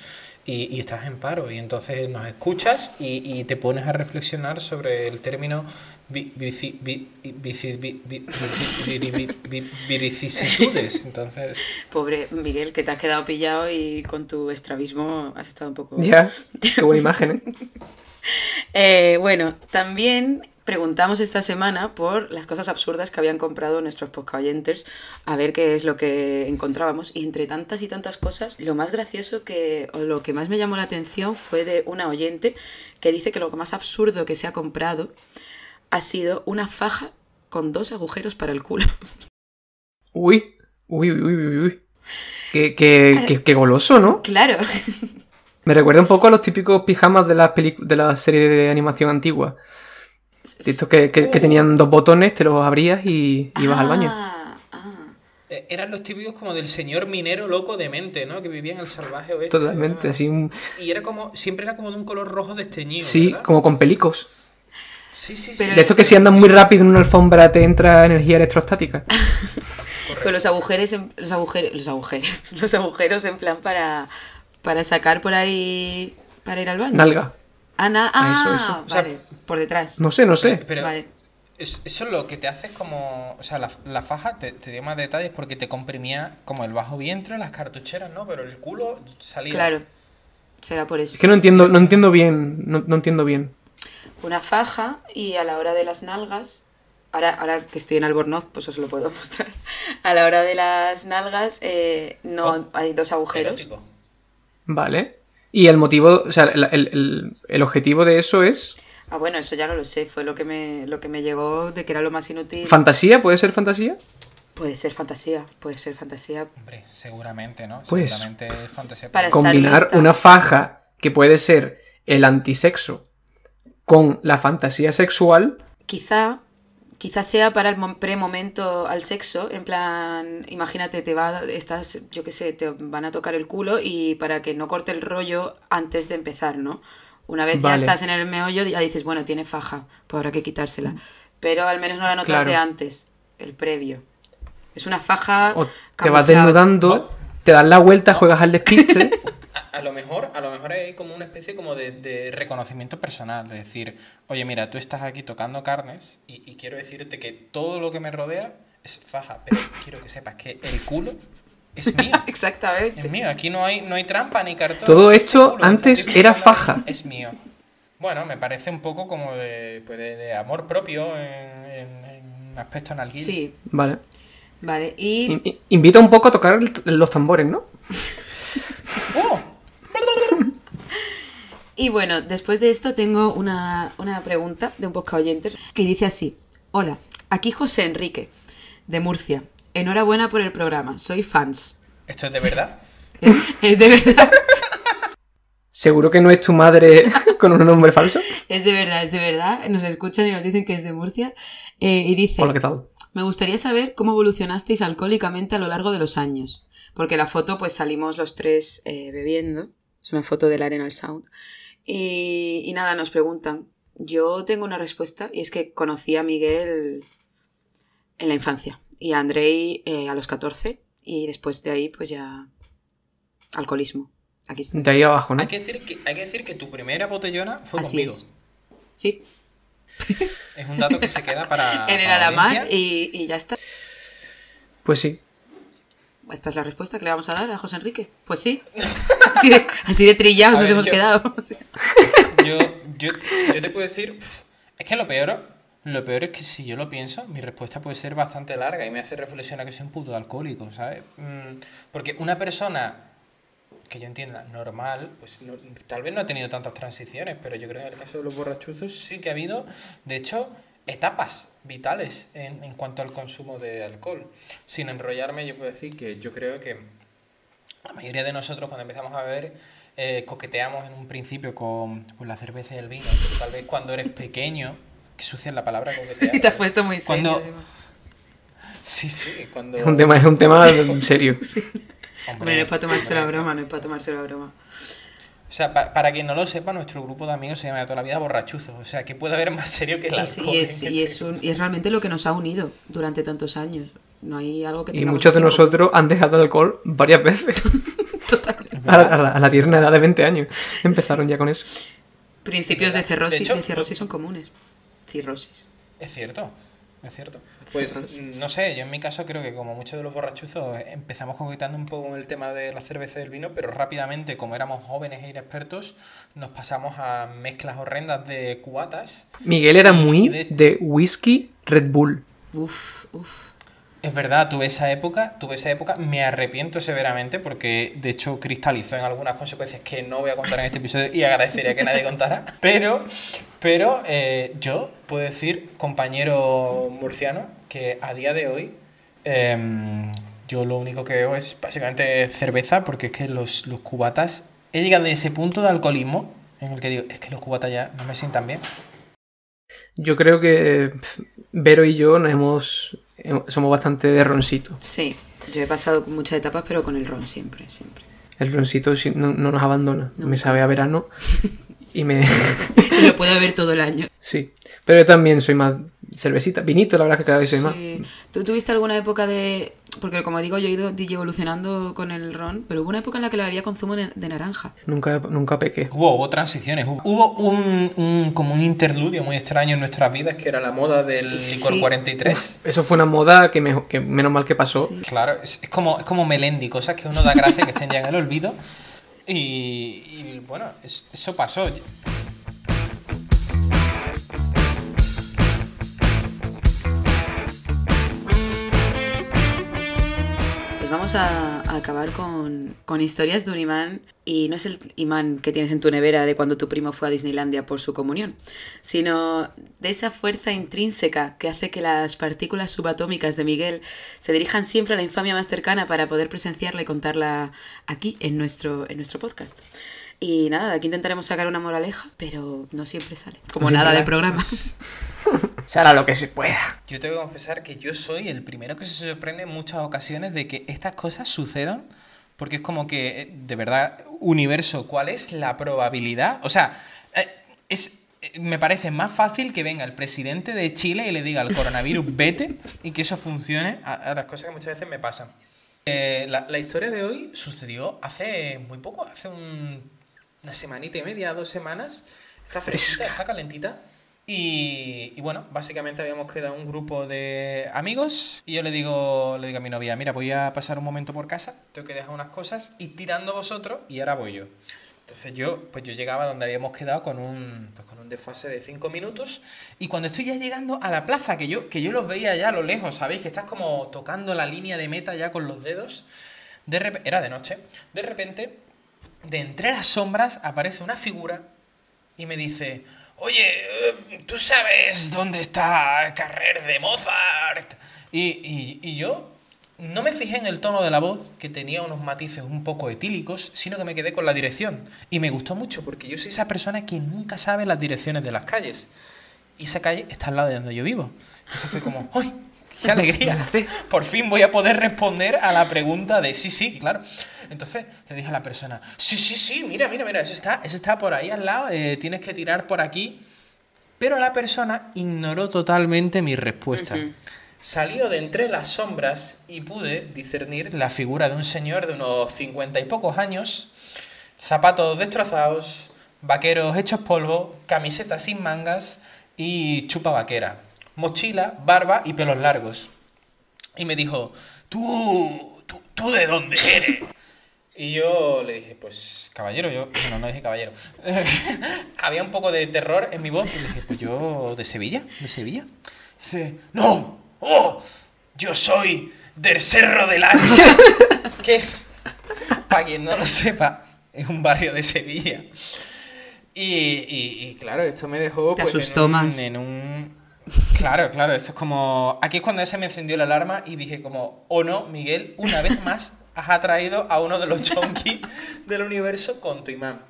y, y estás en paro y entonces nos escuchas y, y te pones a reflexionar sobre el término vi- vici- vi- vici- vi- vi- vici- vi- vi- vi- vicisitudes. Entonces, Pobre Miguel, que te has quedado pillado y con tu estrabismo has estado un poco... Ya, qué buena imagen, ¿eh? Eh, bueno, también preguntamos esta semana por las cosas absurdas que habían comprado nuestros podcast a ver qué es lo que encontrábamos. Y entre tantas y tantas cosas, lo más gracioso que, o lo que más me llamó la atención fue de una oyente que dice que lo más absurdo que se ha comprado ha sido una faja con dos agujeros para el culo. Uy, uy, uy, uy, uy, uy. Qué, qué, qué- qué goloso, ¿no? Claro, Me recuerda un poco a los típicos pijamas de la, pelicu- de la serie de animación antigua. Estos que, que- que tenían dos botones, te los abrías y ibas al baño. Ah, ah. eh, eran los típicos como del señor minero loco de mente, ¿no? Que vivía en el salvaje oeste. Totalmente, así un... Y era como, siempre era como de un color rojo desteñido. Sí, ¿verdad? como con pelicos. Sí, sí, sí. De estos que si andan muy rápido en una alfombra te entra energía electrostática. Con los agujeros, en- los agujeros, los agujeros, los agujeros en plan para, para sacar por ahí, para ir al baño. Nalga. Ah, na- Ah, eso, eso. O sea, vale, por detrás. No sé, no sé. Pero Vale. es- eso es lo que te hace es como. O sea, la, la faja te, te dio más detalles porque te comprimía como el bajo vientre, las cartucheras, ¿no? Pero el culo salía. Claro, será por eso. Es que no entiendo, no entiendo bien, no, no entiendo bien. Una faja y a la hora de las nalgas, ahora, ahora que estoy en Albornoz, pues os lo puedo mostrar. A la hora de las nalgas eh, no Oh, hay dos agujeros. Erótico. Vale. Y el motivo, o sea, el, el- el- el objetivo de eso es... Ah, bueno, eso ya no lo sé, fue lo que me, lo que me llegó de que era lo más inútil. ¿Fantasía? ¿Puede ser fantasía? puede ser fantasía, puede ser fantasía. Hombre, seguramente, ¿no? Pues- Seguramente es fantasía. Para Combinar lista. una faja que puede ser el antisexo con la fantasía sexual. Quizá, quizá sea para el mom- pre-momento al sexo, en plan, imagínate, te va, estás, yo qué sé, te van a tocar el culo y para que no corte el rollo antes de empezar, ¿no? Una vez Vale. ya estás en el meollo, ya dices, bueno, tiene faja, pues habrá que quitársela. Pero al menos no la notas Claro. de antes, el previo. Es una faja. O te vas desnudando, te das la vuelta, juegas al despiste. A, lo mejor, a lo mejor hay como una especie como de, de reconocimiento personal, de decir, oye, mira, tú estás aquí tocando carnes y, y quiero decirte que todo lo que me rodea es faja, pero quiero que sepas que el culo es mío. Exactamente. Es mío, aquí no hay, no hay trampa ni cartón. Todo esto culo, antes era faja. Es mío. Bueno, me parece un poco como de, pues de, de amor propio en, en, en aspecto analguil. Sí, Vale. vale. Y In- in- invita un poco a tocar los tambores, ¿no? ¡Oh! Y bueno, después de esto tengo una, una pregunta de un podcast oyente que dice así. Hola, aquí José Enrique, de Murcia. Enhorabuena por el programa, soy fans. ¿Esto es de verdad? Es de verdad, ¿Seguro que no es tu madre con un nombre falso? es de verdad, es de verdad. Nos escuchan y nos dicen que es de Murcia. Eh, y dice, Hola, ¿qué tal? me gustaría saber cómo evolucionasteis alcohólicamente a lo largo de los años. Porque la foto, pues salimos los tres eh, bebiendo. Es una foto del Arenal Sound. Y, y nada, nos preguntan. Yo tengo una respuesta y es que conocí a Miguel en la infancia y a Andrei eh, a los 14 y después de ahí pues ya alcoholismo. Aquí estoy. De ahí abajo, ¿no? Hay que, decir que, hay que decir que tu primera botellona fue Así conmigo. es. Sí, Es un dato que se queda para. en el Alamar y ya está. Pues sí. Esta es la respuesta que le vamos a dar a José Enrique. Pues sí. Así de, así de trillados A nos ver, hemos yo- quedado. Yo, yo, yo te puedo decir. es que lo peor, lo peor es que si yo lo pienso, mi respuesta puede ser bastante larga y me hace reflexionar que soy un puto alcohólico, ¿sabes? Mm, Porque una persona que yo entienda normal, pues no- tal vez no ha tenido tantas transiciones, pero yo creo que en el caso de los borrachuzos sí que ha habido, de hecho, etapas vitales en, en cuanto al consumo de alcohol. Sin enrollarme, yo puedo decir que yo creo que la mayoría de nosotros cuando empezamos a beber eh, coqueteamos en un principio con pues, la cerveza y el vino. Tal vez cuando eres pequeño, que sucia es la palabra coquetear. Y te has puesto muy serio. Cuando-. Sí, sí, cuando... Es un tema, es un tema serio. Hombre, no es para tomarse la broma, no es para tomarse la broma. O sea, pa- para quien no lo sepa, nuestro grupo de amigos se llama de toda la vida borrachuzos. O sea, ¿qué puede haber más serio que el Y es, alcohol? y, es, y, es un- y es realmente lo que nos ha unido durante tantos años. No hay algo que Y muchos de nosotros han dejado el alcohol varias veces. Totalmente. A la, a la- a la tierna edad de 20 años. Empezaron ya con eso. Principios de De cirrosis, hecho, de cirrosis son comunes. Cirrosis. Es cierto, es cierto. Pues no sé, yo en mi caso creo que como muchos de los borrachuzos empezamos coquetando un poco con el tema de la cerveza y del vino, pero rápidamente, como éramos jóvenes e inexpertos, nos pasamos a mezclas horrendas de cubatas. Miguel era muy de- de whisky Red Bull. Uf, uf. Es verdad, tuve esa época, tuve esa época, me arrepiento severamente porque de hecho cristalizó en algunas consecuencias que no voy a contar en este episodio y agradecería que nadie contara. Pero, pero eh, yo puedo decir, compañero murciano, que a día de hoy em, yo lo único que veo es básicamente cerveza porque es que los, los cubatas, he llegado a ese punto de alcoholismo en el que digo, es que los cubatas ya no me sientan bien. Yo creo que pf, Vero y yo nos hemos- somos bastante de roncito. Sí, yo he pasado con muchas etapas, pero con el ron siempre, siempre. El roncito no, no nos abandona. Me Nunca. sabe a verano y me... Y lo puedo ver todo el año. sí. Pero yo también soy más cervecita. Vinito, la verdad es que cada vez soy más. Sí. ¿Tú tuviste alguna época de...? Porque como digo, yo he ido evolucionando con el ron, pero hubo una época en la que lo bebía con zumo de, de naranja. Nunca, nunca pequé. Hubo, hubo transiciones, hubo, hubo un, un- como un interludio muy extraño en nuestras vidas que era la moda del Sí. licor 43. Eso fue una moda que, me- que menos mal que pasó. Sí. Claro, es, es como, es como Melendi, cosas que uno da gracia que estén ya en el olvido. Y, y, bueno, es- eso pasó. Pues vamos a, acabar con, con historias de un imán. Y no es el imán que tienes en tu nevera de cuando tu primo fue a Disneylandia por su comunión, sino de esa fuerza intrínseca que hace que las partículas subatómicas de Miguel se dirijan siempre a la infamia más cercana para poder presenciarla y contarla aquí en nuestro, en nuestro podcast. Y nada, de aquí intentaremos sacar una moraleja, pero no siempre sale. Como No nada hay. programa. Se hará lo que se pueda. Yo tengo que confesar que yo soy el primero que se sorprende en muchas ocasiones de que estas cosas sucedan. Porque es como que, eh, de verdad, universo, ¿cuál es la probabilidad? O sea, eh, es, eh, me parece más fácil que venga el presidente de Chile y le diga al coronavirus vete y que eso funcione a, a las cosas que muchas veces me pasan. Eh, la, la historia de hoy sucedió hace muy poco, hace un- una semanita y media, dos semanas. Está Fresca. está calentita. Y, y bueno, básicamente habíamos quedado un grupo de amigos y yo le digo, le digo a mi novia, mira, voy a pasar un momento por casa, tengo que dejar unas cosas y tirando vosotros y ahora voy yo. Entonces yo, pues yo llegaba donde habíamos quedado con un, pues con un desfase de 5 minutos y cuando estoy ya llegando a la plaza, que yo, que yo los veía ya a lo lejos, ¿sabéis? Que estás como tocando la línea de meta ya con los dedos, de era de noche, de repente, de entre las sombras aparece una figura y me dice, oye, eh, ¿tú sabes dónde está Carrer de Mozart? Y, y- y yo no me fijé en el tono de la voz, que tenía unos matices un poco etílicos, sino que me quedé con la dirección. Y me gustó mucho, porque yo soy esa persona que nunca sabe las direcciones de las calles. Y esa calle está al lado de donde yo vivo. Entonces fue como, ¡ay! ¡Qué alegría! Por fin voy a poder responder a la pregunta de sí, sí, claro. Entonces le dije a la persona, sí, sí, sí, mira, mira, mira, eso está, eso está por ahí al lado, eh, tienes que tirar por aquí. Pero la persona ignoró totalmente mi respuesta. Salió de entre las sombras y pude discernir la figura de un señor de unos cincuenta y pocos años, zapatos destrozados, vaqueros hechos polvo, camiseta sin mangas y chupa vaquera, mochila, barba y pelos largos. Y me dijo, ¿tú, tú, tú de dónde eres? Y yo le dije, pues caballero, yo, bueno, no dije caballero. Había un poco de terror en mi voz y le dije, pues yo de Sevilla, de Sevilla. Dice, no, oh, yo soy del Cerro del Águila. que, para quien no lo sepa, es un barrio de Sevilla. Y, y- y, claro, esto me dejó Te pues, en asustó un- más. en un Claro, claro, esto es como... Aquí es cuando se me encendió la alarma y dije como, o no, Miguel, una vez más has atraído a uno de los junkies del universo con tu imán.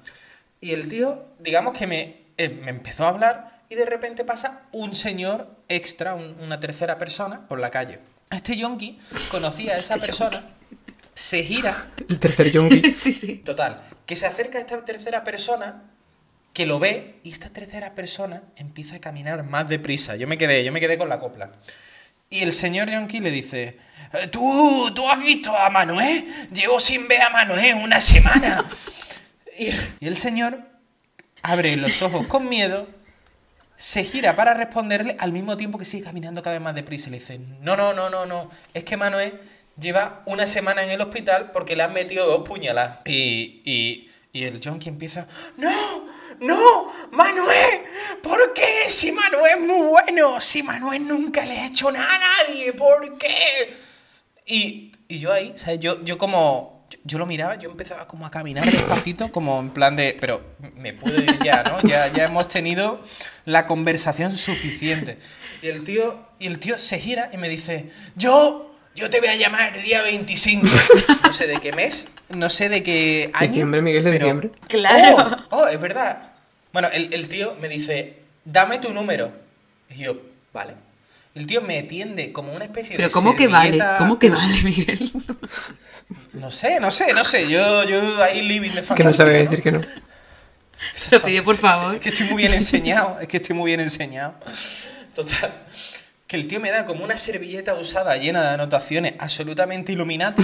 Y el tío, digamos que me, eh, me empezó a hablar y de repente pasa un señor extra, un- una tercera persona, por la calle. Este yonki conocía a esa Este persona, se gira El tercer yonki. sí, sí. Total, que se acerca a esta tercera persona, que lo ve, y esta tercera persona empieza a caminar más deprisa. Yo me quedé, yo me quedé con la copla. Y el señor Yonki le dice, "Eh, ¿Tú, ¿tú has visto a Manuel? Llevo sin ver a Manuel una semana. y, el señor abre los ojos con miedo se gira para responderle al mismo tiempo que sigue caminando cada vez más deprisa. Y le dice, no, no, no, no, no. Es que Manuel lleva una semana en el hospital porque le han metido dos puñaladas. Y, y, y el Jonky empieza, no, no, Manuel, ¿por qué? Si Manuel es muy bueno, si Manuel nunca le ha hecho nada a nadie, ¿por qué? Y, y yo ahí, ¿sabes? Yo, yo como, yo, lo miraba, yo empezaba como a caminar despacito, como en plan de, pero me puedo ir ya, ¿no? Ya, ya hemos tenido la conversación suficiente. Y el tío, y el tío se gira y me dice, yo, yo te voy a llamar el día 25. No sé de qué mes, no sé de qué año. Diciembre, Miguel, de pero- diciembre. Claro. Oh, oh, es verdad. Bueno, el, el tío me dice, dame tu número. Y yo, vale. El tío me tiende como una especie Pero de ¿cómo que vale? ¿Cómo que vale, Miguel? No sé, no sé, no sé. Yo, yo ahí living de Que no sabe fantasía, decir que no. Lo pidió por favor. Es que estoy muy bien enseñado, es que estoy muy bien enseñado. Total. Que el tío me da como una servilleta usada llena de anotaciones absolutamente iluminati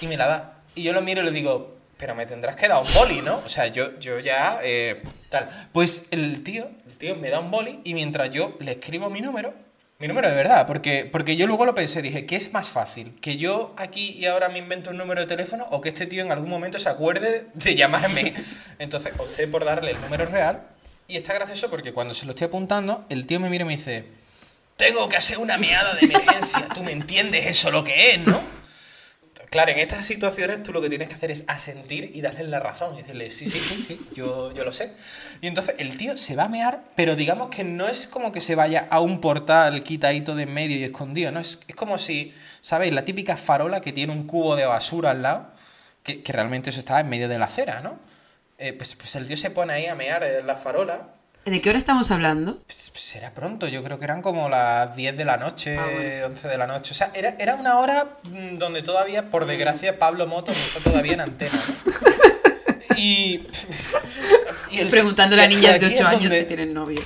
y me la da. Y yo lo miro y le digo, pero me tendrás que dar un boli, ¿no? O sea, yo, yo ya... eh, tal. Pues el tío, el tío me da un boli y mientras yo le escribo mi número, mi número de verdad, porque, porque yo luego lo pensé, dije, ¿qué es más fácil? ¿Que yo aquí y ahora me invento un número de teléfono o que este tío en algún momento se acuerde de llamarme? Entonces opté por darle el número real y está gracioso porque cuando se lo estoy apuntando, el tío me mira y me dice, tengo que hacer una meada de emergencia, tú me entiendes eso lo que es, ¿no? Claro, en estas situaciones tú lo que tienes que hacer es asentir y darle la razón y decirle, sí, sí, sí, sí, yo, yo lo sé. Y entonces el tío se va a mear, pero digamos que no es como que se vaya a un portal quitadito de en medio y escondido, ¿no? Es, es como si, ¿sabéis? La típica farola que tiene un cubo de basura al lado, que, que realmente eso está en medio de la acera, ¿no? Eh, pues, pues el tío se pone ahí a mear en la farola. ¿De qué hora estamos hablando? Pues, pues será pronto, yo creo que eran como las 10 de la noche, Ah, bueno. 11 de la noche. O sea, era, era una hora mm, donde todavía, por desgracia, Pablo Moto no está todavía en antena. ¿no? Y, y el- Preguntándole a niñas de aquí 8 es años donde- si tienen novio.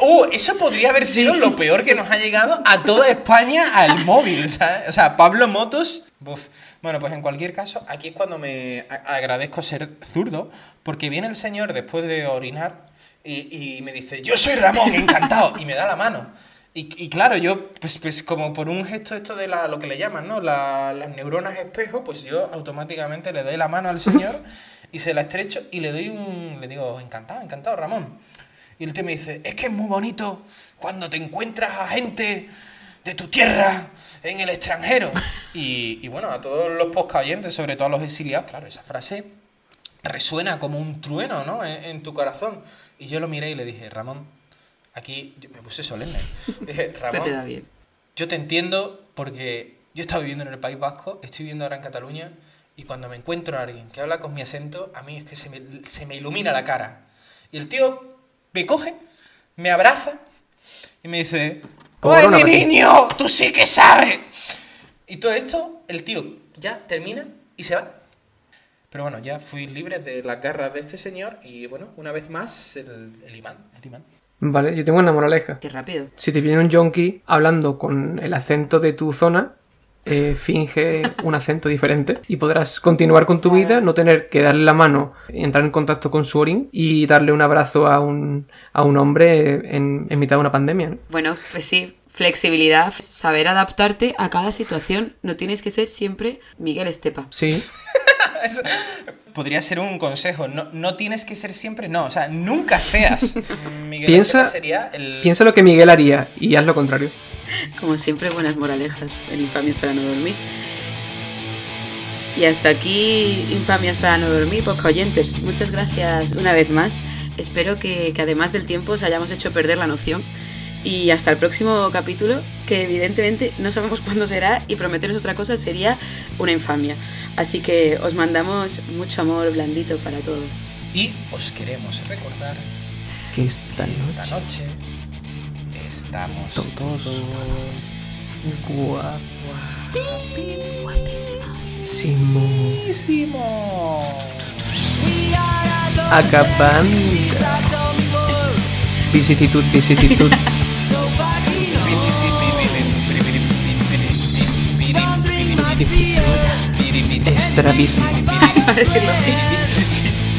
Uh, eso podría haber sido lo peor que nos ha llegado a toda España al móvil, ¿sabes? O sea, Pablo Motos. uf. Bueno, pues en cualquier caso, aquí es cuando me agradezco ser zurdo, porque viene el señor después de orinar y, y me dice, yo soy Ramón, encantado, y me da la mano. Y, y claro, yo, pues, pues como por un gesto esto de la, lo que le llaman, ¿no? La- las neuronas espejo, pues yo automáticamente le doy la mano al señor y se la estrecho y le doy un... Le digo, encantado, encantado, Ramón. Y el tío me dice, es que es muy bonito cuando te encuentras a gente de tu tierra en el extranjero. Y, y bueno, a todos los podcast oyentes, sobre todo a los exiliados, claro, esa frase resuena como un trueno, ¿no? En, en tu corazón. Y yo lo miré y le dije, Ramón, aquí yo me puse solemne. Dije, Se te da Ramón, bien. yo te entiendo porque yo estaba viviendo en el País Vasco, estoy viviendo ahora en Cataluña, y cuando me encuentro a alguien que habla con mi acento, a mí es que se me, se me ilumina la cara. Y el tío me coge, me abraza y me dice, ¡Ay, Corona mi para ti". niño! ¡Tú sí que sabes! Y todo esto, el tío ya termina y se va. Pero bueno, ya fui libre de las garras de este señor y bueno, una vez más, el, el imán. El imán. Vale, yo tengo una moraleja. Qué rápido. Si te viene un yonki hablando con el acento de tu zona, eh, finge un acento diferente y podrás continuar con tu vida, no tener que darle la mano, entrar en contacto con su orín y darle un abrazo a un, a un hombre en, en mitad de una pandemia. ¿no? Bueno, pues sí, flexibilidad, saber adaptarte a cada situación. No tienes que ser siempre Miguel Estepa. Sí, Podría ser un consejo. No, no tienes que ser siempre, no, o sea, nunca seas. Miguel Piensa- Estepa sería el. piensa lo que Miguel haría y haz lo contrario. Como siempre, buenas moralejas en Infamias para no dormir. Y hasta aquí, Infamias para no dormir, poca oyentes. Muchas gracias una vez más. Espero que, que además del tiempo os hayamos hecho perder la noción. Y hasta el próximo capítulo, que evidentemente no sabemos cuándo será y prometeros otra cosa sería una infamia. Así que os mandamos mucho amor blandito para todos. Y os queremos recordar Que esta que esta noche noche estamos todos guapísimos. guapísimos. Acabando. Vicisitud, vicisitud. Estrabismo. Sí.